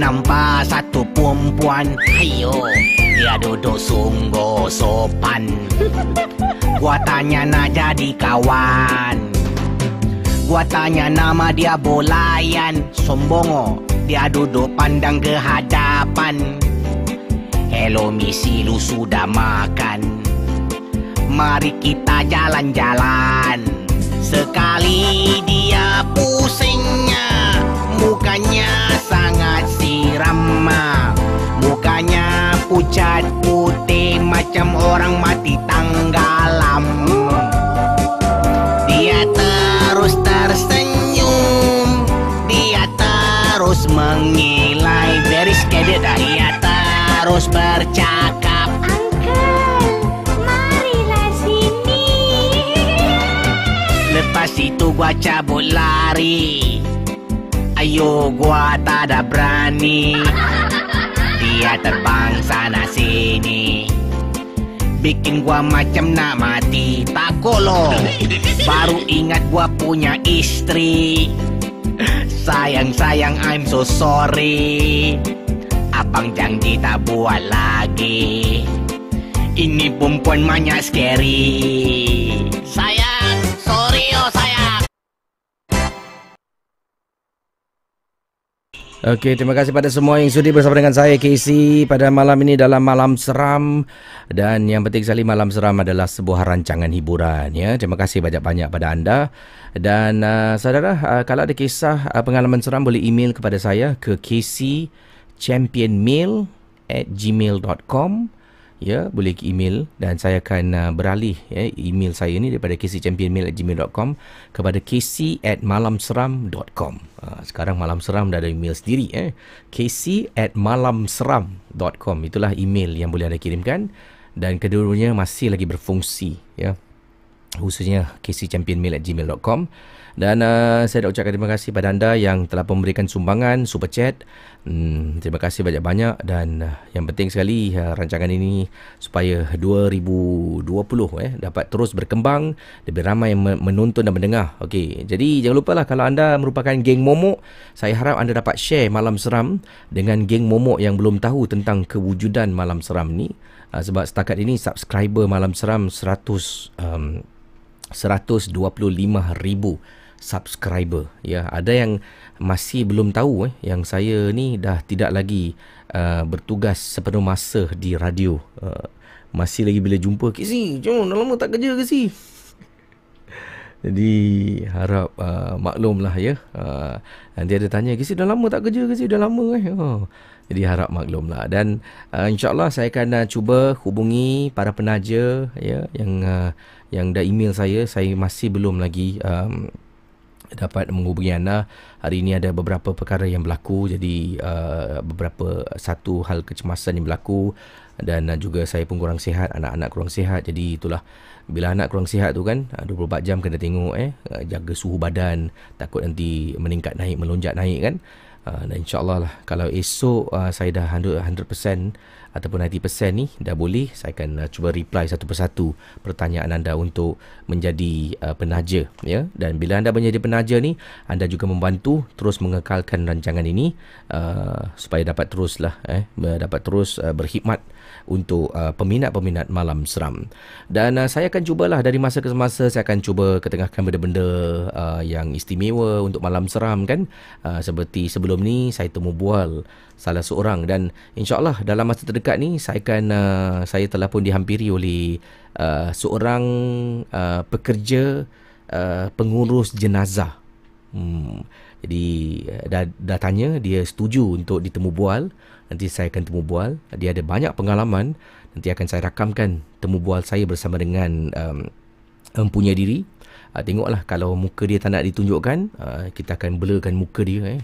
Gua ternampak satu perempuan. Ayo Dia duduk sungguh sopan. Gua tanya nak jadi kawan. Gua tanya nama dia Bolayan. Sombongo Dia duduk pandang ke hadapan. Hello misi lu sudah makan. Mari kita jalan-jalan. Sekali dia pusingnya Mukanya sangat siram Mukanya pucat putih Macam orang mati tanggalam Dia terus tersenyum Dia terus mengilai. Very scared Dia terus bercakap. Lepas itu gua cabut lari Ayo gua tak berani. Dia terbang sana sini. Bikin gua macam nak mati. Takut lo. Baru ingat gua punya istri. Sayang sayang I'm so sorry. Abang janji tak buat lagi. Ini perempuan banyak scary. Sayang Okey, terima kasih pada semua yang sudi bersama dengan saya Casey pada malam ini dalam Malam Seram. Dan yang penting sekali Malam Seram adalah sebuah rancangan hiburan ya. Terima kasih banyak-banyak pada anda. Dan uh, saudara uh, kalau ada kisah uh, pengalaman seram boleh email kepada saya ke caseychampionmail at ya boleh email dan saya akan uh, beralih ya email saya ni daripada kcchampionmail@gmail.com kepada kc@malamseram.com uh, sekarang malam seram dah ada email sendiri eh kc@malamseram.com itulah email yang boleh anda kirimkan. Dan kedua-duanya masih lagi berfungsi ya. Khususnya kcchampionmail@gmail.com dan uh, saya nak ucapkan terima kasih pada anda yang telah memberikan sumbangan super chat. Hmm, terima kasih banyak-banyak dan uh, yang penting sekali uh, rancangan ini supaya 2020 eh dapat terus berkembang, lebih ramai yang menonton dan mendengar. Okey, jadi jangan lupa lah kalau anda merupakan geng momok, saya harap anda dapat share malam seram dengan geng momok yang belum tahu tentang kewujudan malam seram ni. Uh, sebab setakat ini subscriber malam seram 100 um, 125,000 subscriber. Ya ada yang masih belum tahu eh yang saya ni dah tidak lagi uh, bertugas sepenuh masa di radio. Uh, masih lagi bila jumpa Kisi jom dah lama tak kerja ke si? Jadi harap uh, maklum lah ya. Uh, nanti ada tanya Kisi dah lama tak kerja ke dah lama eh? Oh. Jadi harap maklum lah. Dan uh, insyaAllah saya akan uh, cuba hubungi para penaja ya yang uh, yang dah email saya. Saya masih belum lagi um, dapat menghubungi anda. Hari ini ada beberapa perkara yang berlaku. Jadi uh, beberapa satu hal kecemasan yang berlaku. Dan uh, juga saya pun kurang sihat anak-anak kurang sihat. Jadi itulah. Bila anak kurang sihat tu kan 24 jam kena tengok eh uh, jaga suhu badan. Takut nanti meningkat naik melonjak naik kan. Uh, dan insyaallah lah kalau esok uh, saya dah 100% 100% ataupun 90% ni dah boleh saya akan uh, cuba reply satu persatu pertanyaan anda untuk menjadi uh, penaja ya. Dan bila anda menjadi penaja ni anda juga membantu terus mengekalkan rancangan ini uh, supaya dapat teruslah eh dapat terus uh, berkhidmat untuk uh, peminat-peminat malam seram. Dan uh, saya akan cubalah dari masa ke masa saya akan cuba ketengahkan benda-benda uh, yang istimewa untuk malam seram kan? Uh, seperti sebelum ni saya temu bual salah seorang. Dan insyaallah dalam masa terdekat ni saya akan uh, saya telah pun dihampiri oleh uh, seorang uh, pekerja uh, pengurus jenazah. Hmm. Jadi uh, dah dah tanya dia setuju untuk ditemu bual. Nanti saya akan temu bual. Dia ada banyak pengalaman. Nanti akan saya rakamkan temu bual saya bersama dengan um, mempunyai diri. Uh, tengoklah kalau muka dia tak nak ditunjukkan, uh, kita akan blurkan muka dia eh.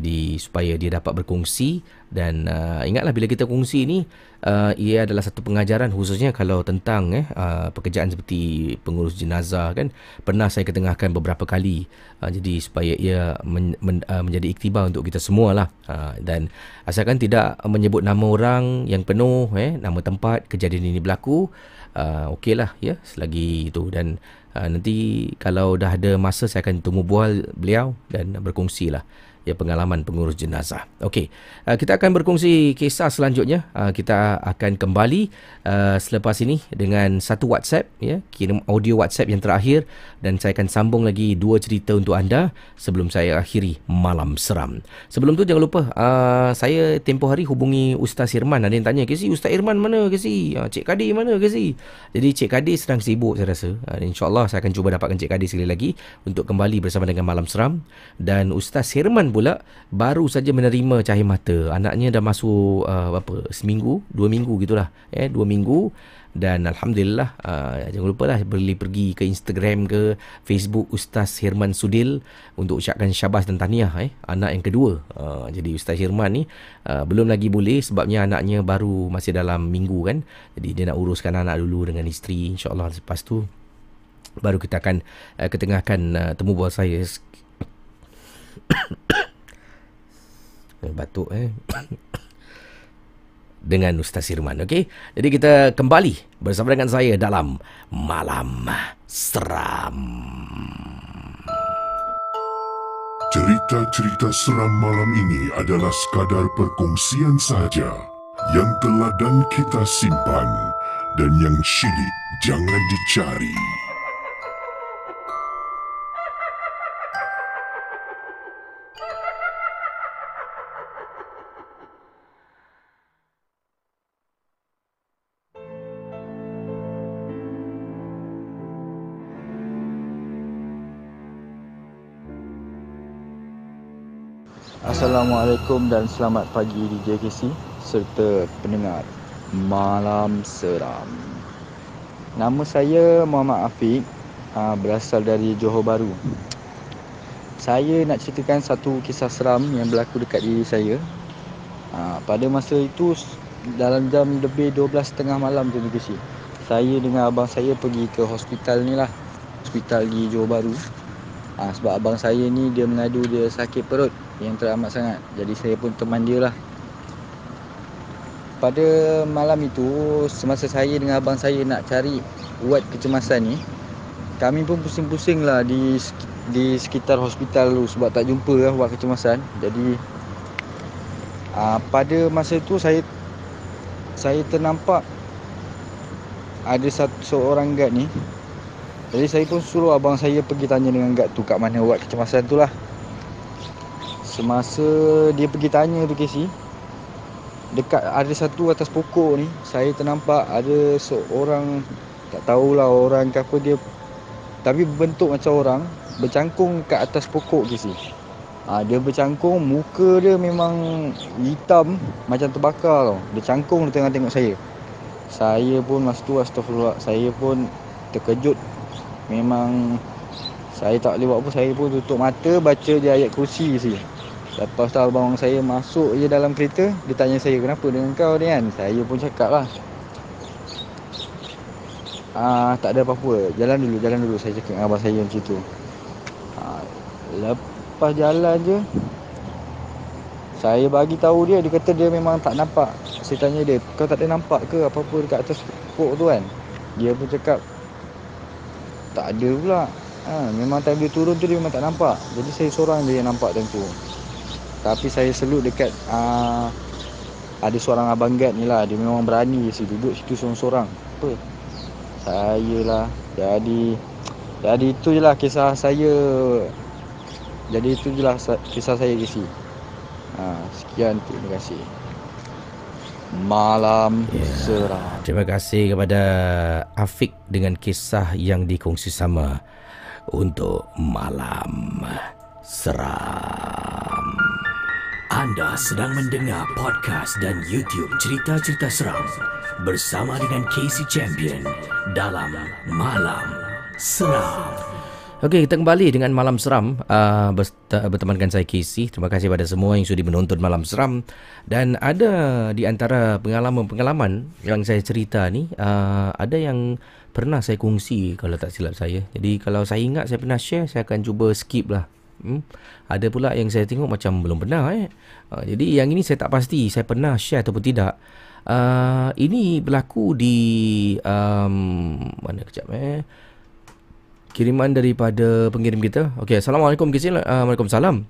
Jadi supaya dia dapat berkongsi dan uh, ingatlah bila kita kongsi ni uh, ia adalah satu pengajaran khususnya kalau tentang eh uh, pekerjaan seperti pengurus jenazah kan. Pernah saya ketengahkan beberapa kali uh, jadi supaya ia men, men, uh, menjadi iktibar untuk kita semualah. Uh, dan asalkan tidak menyebut nama orang yang penuh eh nama tempat kejadian ini berlaku uh, okeylah ya selagi itu. Dan uh, nanti kalau dah ada masa saya akan temu bual beliau dan berkongsi lah ya pengalaman pengurus jenazah. Okey, uh, kita akan berkongsi kisah selanjutnya. Uh, kita akan kembali uh, selepas ini dengan satu WhatsApp ya, kirim audio WhatsApp yang terakhir dan saya akan sambung lagi dua cerita untuk anda sebelum saya akhiri malam seram. Sebelum tu jangan lupa uh, saya tempoh hari hubungi Ustaz Irman. Ada yang tanya, "Kesi Ustaz Irman mana Kesi? Uh, Cik Kadir mana Kesi?" Jadi Cik Kadir sedang sibuk saya rasa. Uh, InsyaAllah saya akan cuba dapatkan Cik Kadir sekali lagi untuk kembali bersama dengan Malam Seram dan Ustaz Pula baru saja menerima cahaya mata. Anaknya dah masuk uh, apa seminggu dua minggu gitulah. Eh dua minggu. Dan Alhamdulillah uh, jangan lupa lah boleh pergi ke Instagram ke Facebook Ustaz Herman Sudil untuk ucapkan syabas dan tahniah eh, anak yang kedua. Uh, jadi Ustaz Herman ni uh, belum lagi boleh sebabnya anaknya baru masih dalam minggu kan. Jadi dia nak uruskan anak dulu dengan isteri insyaAllah lepas tu baru kita akan uh, ketengahkan uh, temu bual saya batuk eh. Dengan Ustaz Irman okey? Jadi kita kembali bersama dengan saya dalam malam seram. Cerita-cerita seram malam ini adalah sekadar perkongsian sahaja yang telah dan kita simpan dan yang syilid jangan dicari. Assalamualaikum dan selamat pagi di JKC serta pendengar Malam Seram. Nama saya Muhammad Afiq, ah, berasal dari Johor Bahru. Saya nak ceritakan satu kisah seram yang berlaku dekat diri saya. Ah, pada masa itu dalam jam lebih 12.30 malam tu JKC. Saya dengan abang saya pergi ke hospital ni lah. Hospital di Johor Bahru. Ha, sebab abang saya ni dia mengadu dia sakit perut yang teramat sangat. Jadi saya pun teman dia lah. Pada malam itu, semasa saya dengan abang saya nak cari uat kecemasan ni, kami pun pusing-pusing lah di, di sekitar hospital tu sebab tak jumpa lah uat kecemasan. Jadi, aa, pada masa itu saya saya ternampak ada satu seorang guard ni jadi saya pun suruh abang saya pergi tanya dengan guard tu kat mana uat kecemasan tu lah. Semasa dia pergi tanya tu Casey, dekat ada satu atas pokok ni, saya ternampak ada seorang tak tahulah orang ke apa dia tapi berbentuk macam orang bercangkung kat atas pokok Casey. Ha, dia bercangkung, muka dia memang hitam macam terbakar tau. Dia cangkung dia tengah tengok saya. Saya pun masa tu astagfirullah, saya pun terkejut Memang saya tak boleh buat apa Saya pun tutup mata baca je ayat kursi je Lepas tu abang saya masuk je dalam kereta Dia tanya saya kenapa dengan kau ni kan? Saya pun cakap lah. Ah, Tak ada apa-apa. Jalan dulu, jalan dulu. Saya cakap dengan abang saya macam tu. Ah, Lepas jalan je Saya bagi tahu dia. Dia kata dia memang tak nampak. Saya tanya dia Kau tak ada nampak ke apa-apa dekat atas pokok tu kan? Dia pun cakap tak ada pula. Ha, Memang time dia turun tu dia memang tak nampak. Jadi saya seorang dia yang nampak time tu Tapi saya selut dekat aa, Ada seorang abang guard ni lah. Dia memang berani je duduk situ seorang-seorang. Apa? Saya lah. Jadi Jadi itu je lah kisah saya. Jadi itu je lah kisah saya Kisi ha, Sekian terima kasih. Malam yeah. Seram. Terima kasih kepada Afiq dengan kisah yang dikongsi sama untuk Malam Seram. Anda sedang mendengar podcast dan YouTube cerita-cerita seram bersama dengan Casey Champion dalam Malam Seram. Okey, kita kembali dengan Malam Seram uh, bertemankan saya Casey. Terima kasih kepada semua yang sudah menonton Malam Seram. Dan ada di antara pengalaman-pengalaman yang saya cerita ni, uh, ada yang pernah saya kongsi kalau tak silap saya. Jadi kalau saya ingat saya pernah share, saya akan cuba skip lah. Hmm? Ada pula yang saya tengok macam belum pernah. Eh. Uh, jadi yang ini saya tak pasti saya pernah share ataupun tidak. Uh, ini berlaku di... Um, mana kejap eh kiriman daripada pengirim kita. Okey, assalamualaikum Kisil. Uh, Waalaikumsalam.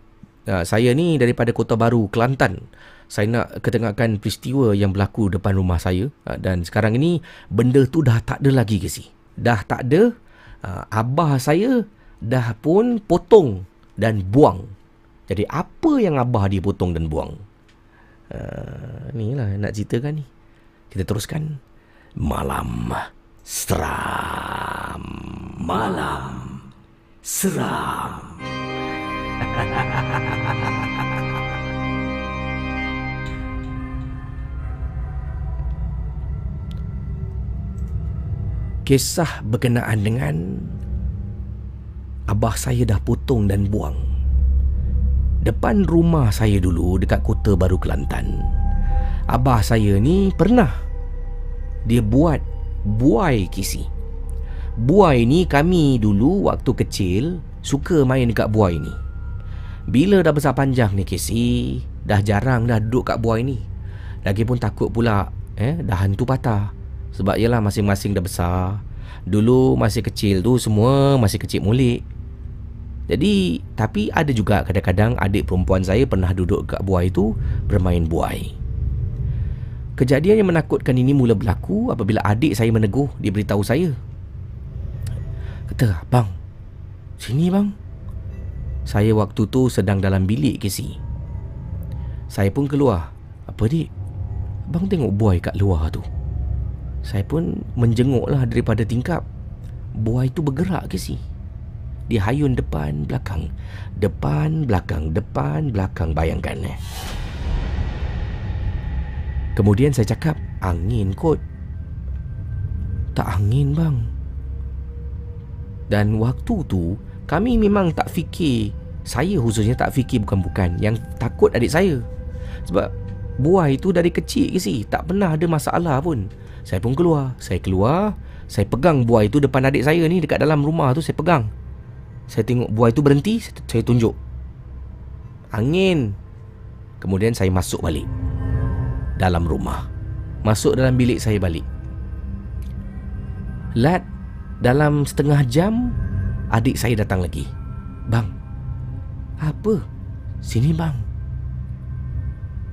uh, saya ni daripada Kota Baru, Kelantan. Saya nak ketengahkan peristiwa yang berlaku depan rumah saya uh, dan sekarang ini benda tu dah tak ada lagi si? Dah tak ada. Uh, abah saya dah pun potong dan buang. Jadi apa yang abah dia potong dan buang? Uh, ni lah nak ceritakan ni. Kita teruskan. Malam Seram. Malam Seram. Kisah berkenaan dengan Abah saya dah potong dan buang. Depan rumah saya dulu dekat Kota Baru Kelantan Abah saya ni pernah Dia buat buai kisi. Buai ni kami dulu waktu kecil Suka main dekat buai ni. Bila dah besar panjang ni kisi Dah jarang dah duduk kat buai ni. Lagipun takut pula eh, Dah hantu patah. Sebab ialah masing-masing dah besar. Dulu masih kecil tu semua masih kecil mulik Jadi Tapi ada juga kadang-kadang adik perempuan saya pernah duduk kat buai tu Bermain buai. Kejadian yang menakutkan ini mula berlaku apabila adik saya meneguh dia beritahu saya. Kata, bang Sini bang. Saya waktu tu sedang dalam bilik kisi Saya pun keluar. Apa dik? Bang tengok buai kat luar tu. Saya pun menjenguklah daripada tingkap. Buai itu bergerak ke si? Dia hayun depan, belakang. Depan, belakang, depan, belakang. Bayangkan eh. Kemudian saya cakap, angin kot. Tak angin bang. Dan waktu tu, kami memang tak fikir. Saya khususnya tak fikir bukan-bukan. Yang takut adik saya. Sebab buai itu dari kecil ke si. Tak pernah ada masalah pun. Saya pun keluar Saya keluar Saya pegang buai tu depan adik saya ni Dekat dalam rumah tu saya pegang Saya tengok buai tu berhenti Saya tunjuk. Angin. Kemudian saya masuk balik Dalam rumah. Masuk dalam bilik saya balik. Lat Dalam setengah jam Adik saya datang lagi. Bang Apa? Sini bang.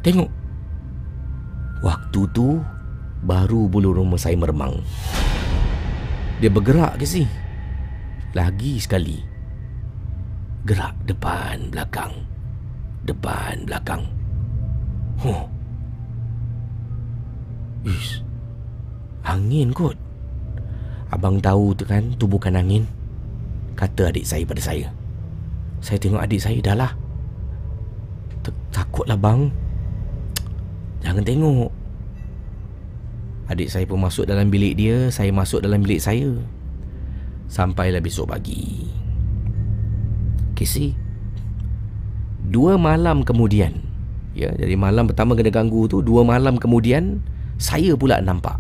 Tengok. Waktu tu Baru bulu rumah saya meremang. Dia bergerak ke si Lagi sekali Gerak depan belakang. Depan belakang. Huh. Ish. Angin kot. Abang tahu tu kan Tu bukan angin. Kata adik saya pada saya. Saya tengok adik saya dah lah. Takutlah bang. Jangan tengok. Adik saya pun masuk dalam bilik dia Saya masuk dalam bilik saya. Sampailah besok pagi Kisi Dua malam kemudian Ya, jadi malam pertama kena ganggu tu Dua malam kemudian Saya pula nampak.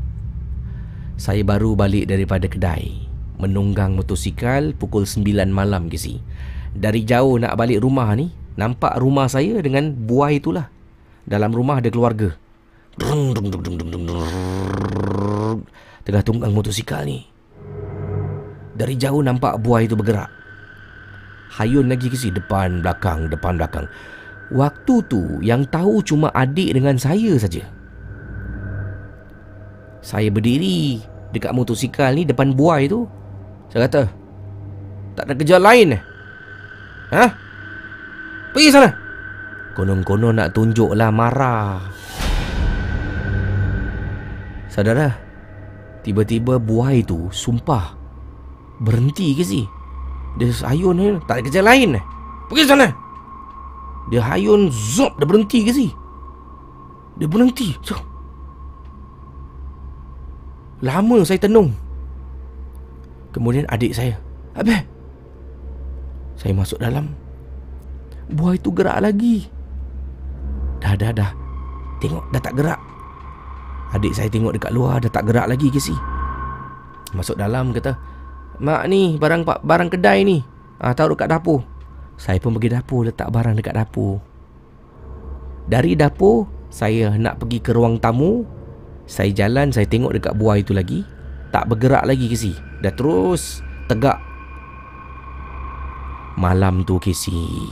Saya baru balik daripada kedai Menunggang motosikal Pukul 9 malam Kisi Dari jauh nak balik rumah ni Nampak rumah saya dengan buai itulah. Dalam rumah ada keluarga. Tengah tunggang motosikal ni Dari jauh nampak buai itu bergerak Hayun lagi ke si depan belakang depan belakang. Waktu tu yang tahu cuma adik dengan saya saja. Saya berdiri dekat motosikal ni depan buai tu. Saya kata Tak ada kerja lain eh? Hah? Pergi sana. Konon-konon nak tunjuklah marah. Saudara Tiba-tiba buai tu Sumpah Berhenti ke si Dia hayun ni Tak ada kerja lain Pergi sana. Dia hayun Zop Dia berhenti ke si? Dia berhenti. So. Lama saya tenung. Kemudian adik saya Habis Saya masuk dalam. Buai tu gerak lagi. Dah dah dah. Tengok dah tak gerak. Adik saya tengok dekat luar Dah tak gerak lagi ke si? Masuk dalam kata Mak ni barang barang kedai ni. Ah, Taruh dekat dapur. Saya pun pergi dapur Letak barang dekat dapur. Dari dapur Saya nak pergi ke ruang tamu. Saya jalan Saya tengok dekat buah itu lagi. Tak bergerak lagi ke si? Dah terus Tegak. Malam tu Kisi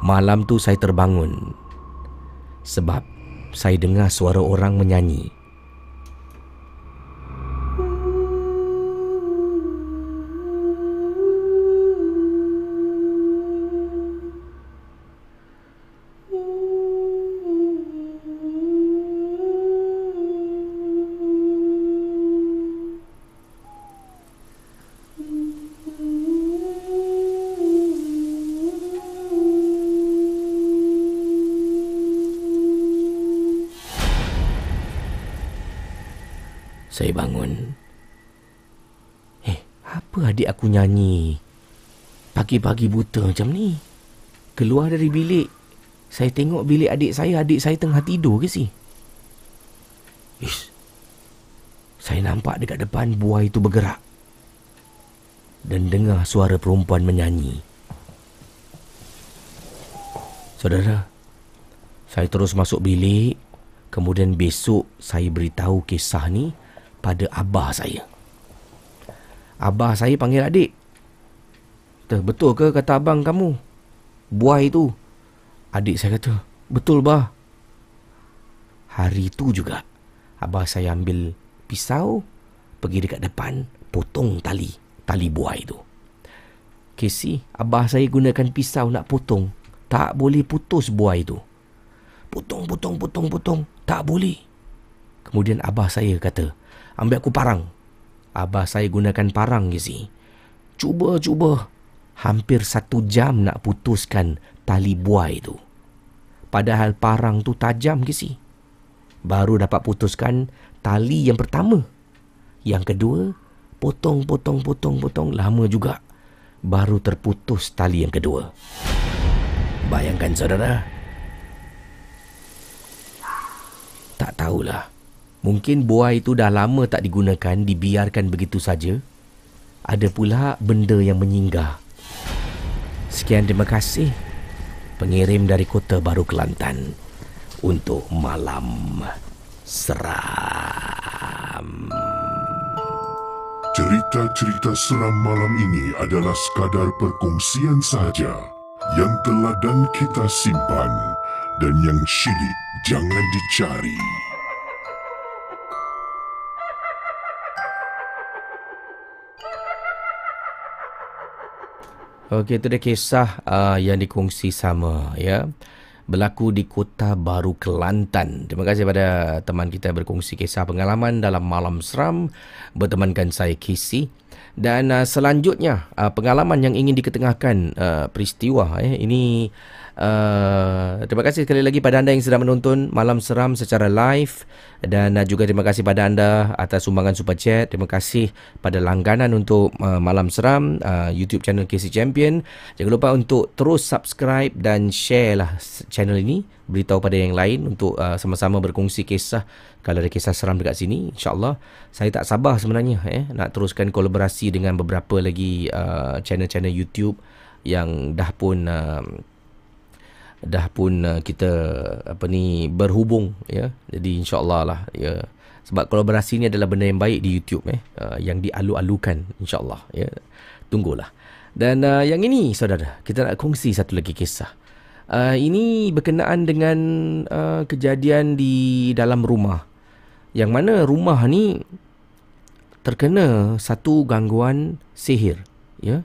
Malam tu saya terbangun. Sebab saya dengar suara orang menyanyi. Aku nyanyi? Pagi-pagi buta macam ni. Keluar dari bilik. Saya tengok bilik adik saya, adik saya tengah tidur ke si? Ish. Saya nampak dekat depan buah itu bergerak. Dan dengar suara perempuan menyanyi. Saudara, saya terus masuk bilik. Kemudian besok saya beritahu kisah ni pada abah saya. Abah saya panggil adik. Betul ke kata abang kamu? Buah itu. Adik saya kata, betul bah. Hari itu juga, abah saya ambil pisau, pergi dekat depan, potong tali, tali buah itu. Casey, abah saya gunakan pisau nak potong. Tak boleh putus buah itu. Potong, potong, potong, potong. Tak boleh. Kemudian abah saya kata, ambil aku parang. Abah saya gunakan parang, Gizi. Cuba, cuba. Hampir satu jam nak putuskan tali buah itu. Padahal parang tu tajam, Gizi. Baru dapat putuskan tali yang pertama. Yang kedua, potong, potong, potong, potong. Lama juga. Baru terputus tali yang kedua. Bayangkan, saudara. Tak tahulah. Mungkin buah itu dah lama tak digunakan, dibiarkan begitu saja. Ada pula benda yang menyinggah. Sekian terima kasih pengirim dari Kota Baru Kelantan untuk malam seram. Cerita-cerita seram malam ini adalah sekadar perkongsian sahaja yang telah dan kita simpan dan yang syilid jangan dicari. Okey, itu dia kisah uh, yang dikongsi sama ya. Berlaku di Kota Baru Kelantan. Terima kasih pada teman kita berkongsi kisah pengalaman dalam malam seram bertemankan saya Kisi. Dan uh, selanjutnya uh, pengalaman yang ingin diketengahkan uh, peristiwa eh ini Uh, terima kasih sekali lagi pada anda yang sedang menonton Malam Seram secara live dan uh, juga terima kasih pada anda atas sumbangan super chat. Terima kasih pada langganan untuk uh, Malam Seram uh, YouTube channel KC Champion. Jangan lupa untuk terus subscribe dan share lah channel ini. Beritahu pada yang lain untuk uh, sama-sama berkongsi kisah kalau ada kisah seram dekat sini. InsyaAllah saya tak sabar sebenarnya eh, nak teruskan kolaborasi dengan beberapa lagi uh, channel-channel YouTube yang dah pun uh, dah pun uh, kita apa ni berhubung ya. Jadi insyaallah lah ya. Sebab kolaborasi ni adalah benda yang baik di YouTube eh. Uh, yang dialu-alukan insyaallah ya. Tunggulah. Dan uh, yang ini saudara kita nak kongsi satu lagi kisah. Uh, ini berkenaan dengan uh, kejadian di dalam rumah. Yang mana rumah ni terkena satu gangguan sihir ya.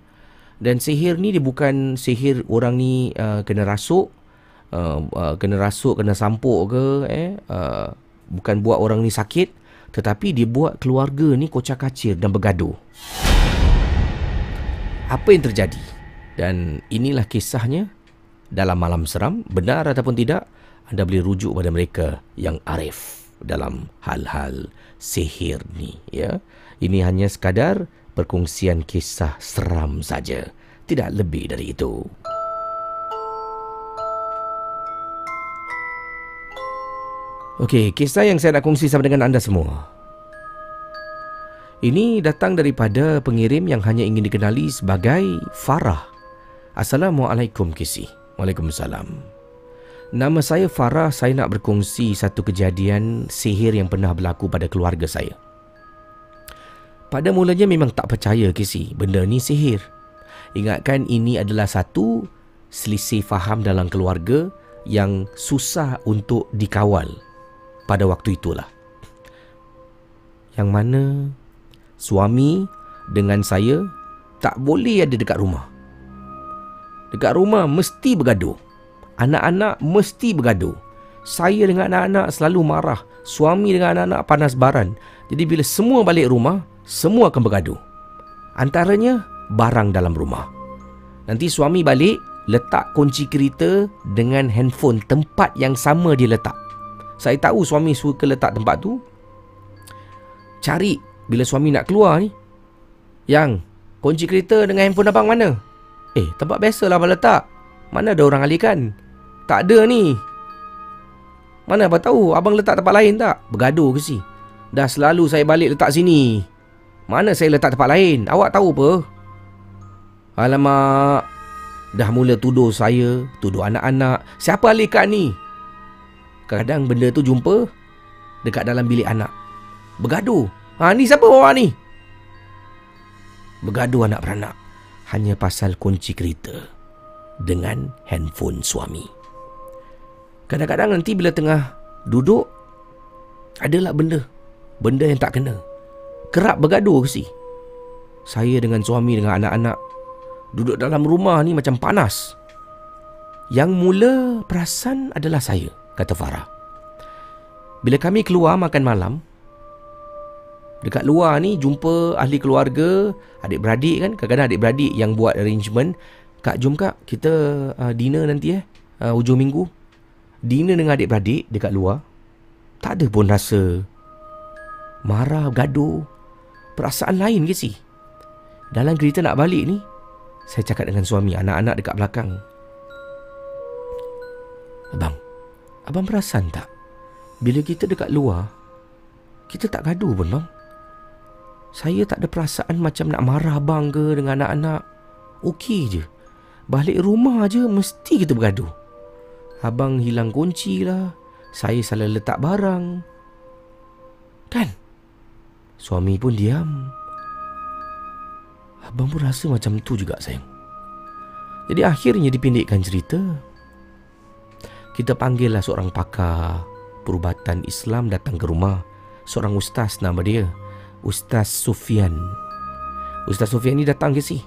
Dan sihir ni dia bukan sihir orang ni uh, kena rasuk uh, uh, kena rasuk, kena sampuk ke eh uh, bukan buat orang ni sakit tetapi dia buat keluarga ni kocak kacir dan bergaduh. Apa yang terjadi? Dan inilah kisahnya dalam malam seram, benar ataupun tidak, anda boleh rujuk pada mereka yang arif dalam hal-hal sihir ni ya. Ini hanya sekadar perkongsian kisah seram saja, tidak lebih dari itu. Okey, kisah yang saya nak kongsi sama dengan anda semua. Ini datang daripada pengirim yang hanya ingin dikenali sebagai Farah. Assalamualaikum Kisi. Waalaikumsalam. Nama saya Farah, saya nak berkongsi satu kejadian sihir yang pernah berlaku pada keluarga saya. Pada mulanya memang tak percaya Kisi, benda ni sihir. Ingatkan ini adalah satu selisih faham dalam keluarga yang susah untuk dikawal pada waktu itulah. Yang mana suami dengan saya tak boleh ada dekat rumah. Dekat rumah mesti bergaduh. Anak-anak mesti bergaduh. Saya dengan anak-anak selalu marah. Suami dengan anak-anak panas baran. Jadi bila semua balik rumah, semua akan bergaduh. Antaranya barang dalam rumah. Nanti suami balik, letak kunci kereta dengan handphone tempat yang sama dia letak. Saya tahu suami suka letak tempat tu. Cari bila suami nak keluar ni. Yang kunci kereta dengan handphone abang mana? Eh, tempat biasa lah abang letak. Mana ada orang alihkan? Tak ada ni. Mana abang tahu abang letak tempat lain tak? Bergaduh ke si? Dah selalu saya balik letak sini. Mana saya letak tempat lain? Awak tahu apa? Alamak. Dah mula tuduh saya, tuduh anak-anak. Siapa alihkan ni? Kadang benda tu jumpa dekat dalam bilik anak. Bergaduh. Ha ni siapa orang ni? Bergaduh anak beranak hanya pasal kunci kereta dengan handphone suami. Kadang-kadang nanti bila tengah duduk adalah benda benda yang tak kena. Kerap bergaduh ke si? Saya dengan suami dengan anak-anak duduk dalam rumah ni macam panas. Yang mula perasan adalah saya, kata Farah. Bila kami keluar makan malam, dekat luar ni jumpa ahli keluarga, adik-beradik kan, kadang-kadang adik-beradik yang buat arrangement, kak jom kak kita uh, dinner nanti eh, uh, hujung minggu. Dinner dengan adik-beradik dekat luar, tak ada pun rasa marah, gaduh, perasaan lain ke si? Dalam kereta nak balik ni, saya cakap dengan suami, anak-anak dekat belakang. Abang, abang perasan tak? Bila kita dekat luar, kita tak gaduh pun bang. Saya tak ada perasaan macam nak marah abang ke dengan anak-anak. Okey je. Balik rumah je mesti kita bergaduh. Abang hilang kunci lah. Saya salah letak barang. Kan? Suami pun diam. Abang pun rasa macam tu juga sayang. Jadi akhirnya dipindikkan cerita. Kita panggillah seorang pakar perubatan Islam datang ke rumah. Seorang ustaz nama dia. Ustaz Sufian. Ustaz Sufian ni datang ke si?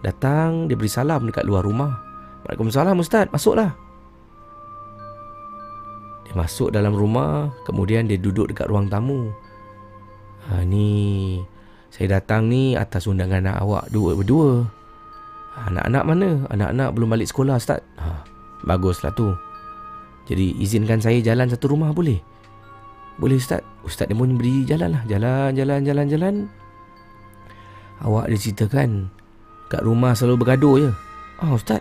Datang, dia beri salam dekat luar rumah. Waalaikumsalam Ustaz, masuklah. Dia masuk dalam rumah, kemudian dia duduk dekat ruang tamu. Ha, ni, saya datang ni atas undangan anak awak dua berdua. Anak-anak mana? Anak-anak belum balik sekolah Ustaz. Ha, baguslah tu. Jadi izinkan saya jalan satu rumah boleh? Boleh Ustaz. Ustaz dia pun beri jalan lah. Jalan, jalan, jalan, jalan. Awak dia ceritakan Kat rumah selalu bergaduh je. Ah Ustaz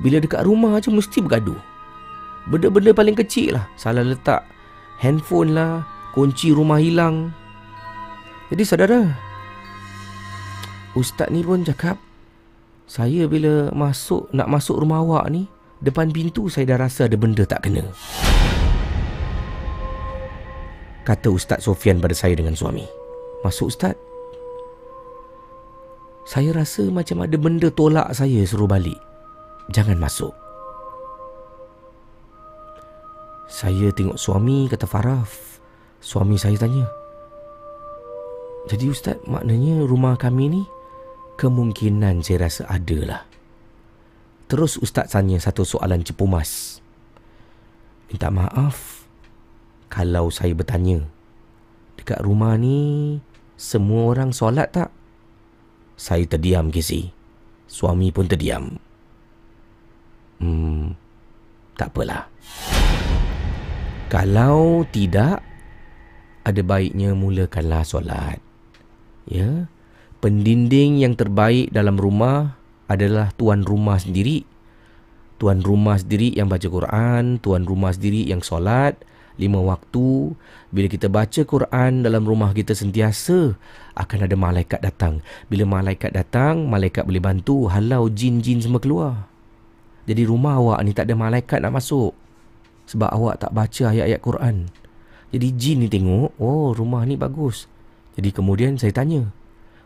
Bila dekat rumah je mesti bergaduh. Benda-benda paling kecil lah. Salah letak Handphone lah Kunci rumah hilang. Jadi saudara Ustaz ni pun cakap Saya bila masuk Nak masuk rumah awak ni Depan pintu saya dah rasa ada benda tak kena kata Ustaz Sofian pada saya dengan suami. Masuk Ustaz. Saya rasa macam ada benda tolak saya suruh balik. Jangan masuk. Saya tengok suami kata Faraf. Suami saya tanya. Jadi Ustaz maknanya rumah kami ni kemungkinan saya rasa ada lah. Terus Ustaz tanya satu soalan cepumas. Minta maaf kalau saya bertanya dekat rumah ni semua orang solat tak? Saya terdiam Kisi. Suami pun terdiam. Hmm, tak apalah. Kalau tidak, ada baiknya mulakanlah solat. Ya, pendinding yang terbaik dalam rumah adalah tuan rumah sendiri. Tuan rumah sendiri yang baca Quran, tuan rumah sendiri yang solat, lima waktu. Bila kita baca Quran dalam rumah kita sentiasa akan ada malaikat datang. Bila malaikat datang malaikat boleh bantu halau jin-jin semua keluar. Jadi rumah awak ni tak ada malaikat nak masuk sebab awak tak baca ayat-ayat Quran. Jadi jin ni tengok oh rumah ni bagus. Jadi kemudian saya tanya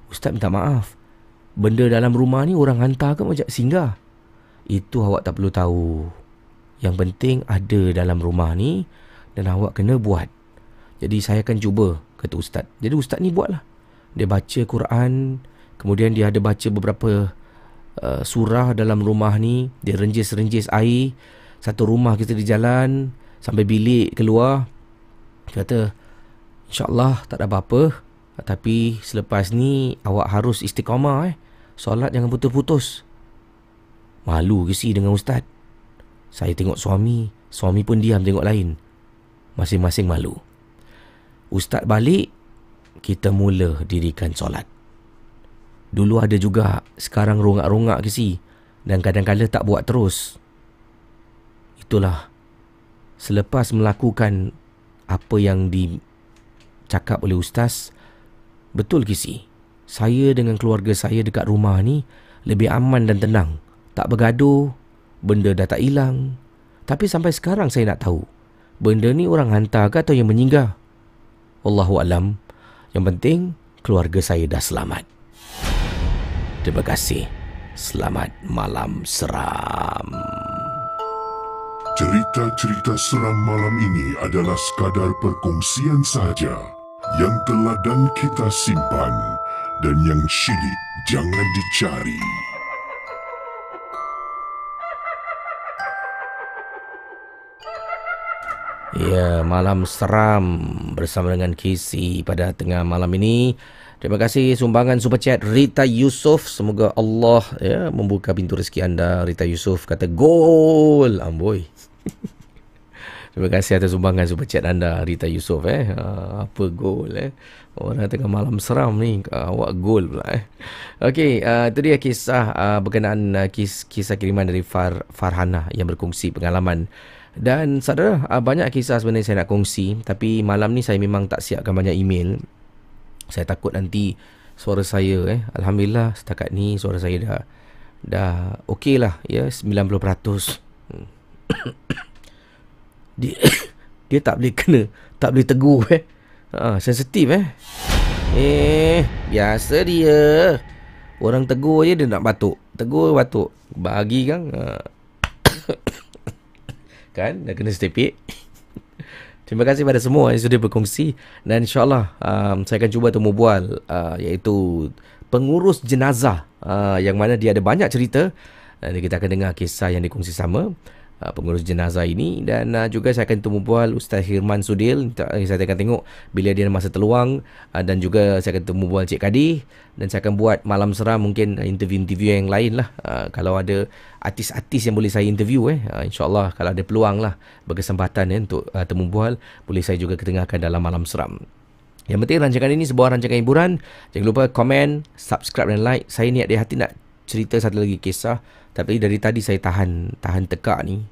ustaz minta maaf benda dalam rumah ni orang hantar ke macam singgah Itu awak tak perlu tahu. Yang penting ada dalam rumah ni dan awak kena buat. Jadi saya akan cuba, kata ustaz. Jadi ustaz ni buatlah. Dia baca Quran, kemudian dia ada baca beberapa uh, surah dalam rumah ni, dia renjis-renjis air. Satu rumah kita di jalan sampai bilik keluar. Dia kata, InsyaAllah tak ada apa-apa. Tapi selepas ni awak harus istiqamah eh. Solat jangan putus-putus. Malu ke si dengan ustaz? Saya tengok suami, suami pun diam tengok lain. Masing-masing malu. Ustaz balik, kita mula dirikan solat. Dulu ada juga, sekarang rongak-rongak ke si. Dan kadang-kadang tak buat terus. Itulah. Selepas melakukan apa yang dicakap oleh ustaz, betul ke si? Saya dengan keluarga saya dekat rumah ni lebih aman dan tenang tak bergaduh, benda dah tak hilang. Tapi sampai sekarang saya nak tahu, benda ni orang hantar ke atau yang menyinggah? Allahu alam. Yang penting keluarga saya dah selamat. Terima kasih. Selamat malam seram. Cerita-cerita seram malam ini adalah sekadar perkongsian sahaja yang telah dan kita simpan dan yang syilid jangan dicari. Ya, malam seram bersama dengan Casey pada tengah malam ini. Terima kasih sumbangan super chat Rita Yusof. Semoga Allah ya membuka pintu rezeki anda. Rita Yusof kata gol. Amboi. Terima kasih atas sumbangan super chat anda Rita Yusof eh. Uh, apa gol eh. Orang tengah malam seram ni uh, awak gol pula eh. Okey, uh, itu dia kisah uh, berkenaan uh, kis, kisah kiriman dari Far, Farhana yang berkongsi pengalaman dan saudara, ah, banyak kisah sebenarnya saya nak kongsi. Tapi malam ni saya memang tak siapkan banyak email. Saya takut nanti suara saya eh. Alhamdulillah setakat ni suara saya dah dah okey lah ya 90%. dia dia tak boleh kena, tak boleh tegur eh. Ha, sensitif eh. Eh, biasa dia. Orang tegur je dia nak batuk. Tegur batuk. Bagi kan. Ha kan dah kena stepik terima kasih pada semua yang sudah berkongsi dan insyaallah um, saya akan cuba temu bual uh, iaitu pengurus jenazah uh, yang mana dia ada banyak cerita dan kita akan dengar kisah yang dikongsi sama uh, pengurus jenazah ini. Dan uh, juga saya akan temu bual Ustaz Hirman Sudil. Saya akan tengok bila dia ada masa terluang. Uh, dan juga saya akan temu bual Cik Kadi. Dan saya akan buat malam seram mungkin interview-interview yang lain lah. Uh, kalau ada artis-artis yang boleh saya interview eh. Uh, insyaallah kalau ada peluang lah berkesempatan eh, untuk uh, temu bual boleh saya juga ketengahkan dalam malam seram. Yang penting rancangan ini sebuah rancangan hiburan. Jangan lupa komen subscribe dan like. Saya niat di hati nak cerita satu lagi kisah tapi dari tadi saya tahan tahan tekak ni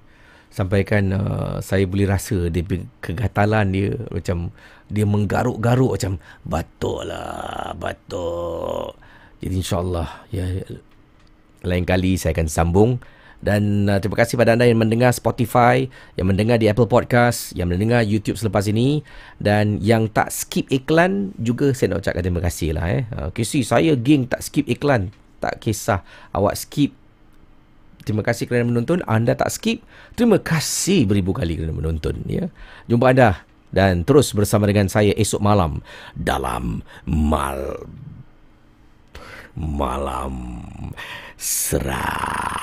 sampaikan uh, saya boleh rasa dia kegatalan dia macam dia menggaruk-garuk macam batuk lah batuk jadi insyaAllah ya, lain kali saya akan sambung dan uh, terima kasih pada anda yang mendengar Spotify, yang mendengar di Apple Podcast, yang mendengar YouTube selepas ini dan yang tak skip iklan juga saya nak ucapkan terima kasih lah eh. Uh, saya geng tak skip iklan. Tak kisah awak skip Terima kasih kerana menonton. Anda tak skip. Terima kasih beribu kali kerana menonton. Ya. Jumpa anda dan terus bersama dengan saya esok malam dalam mal malam seram.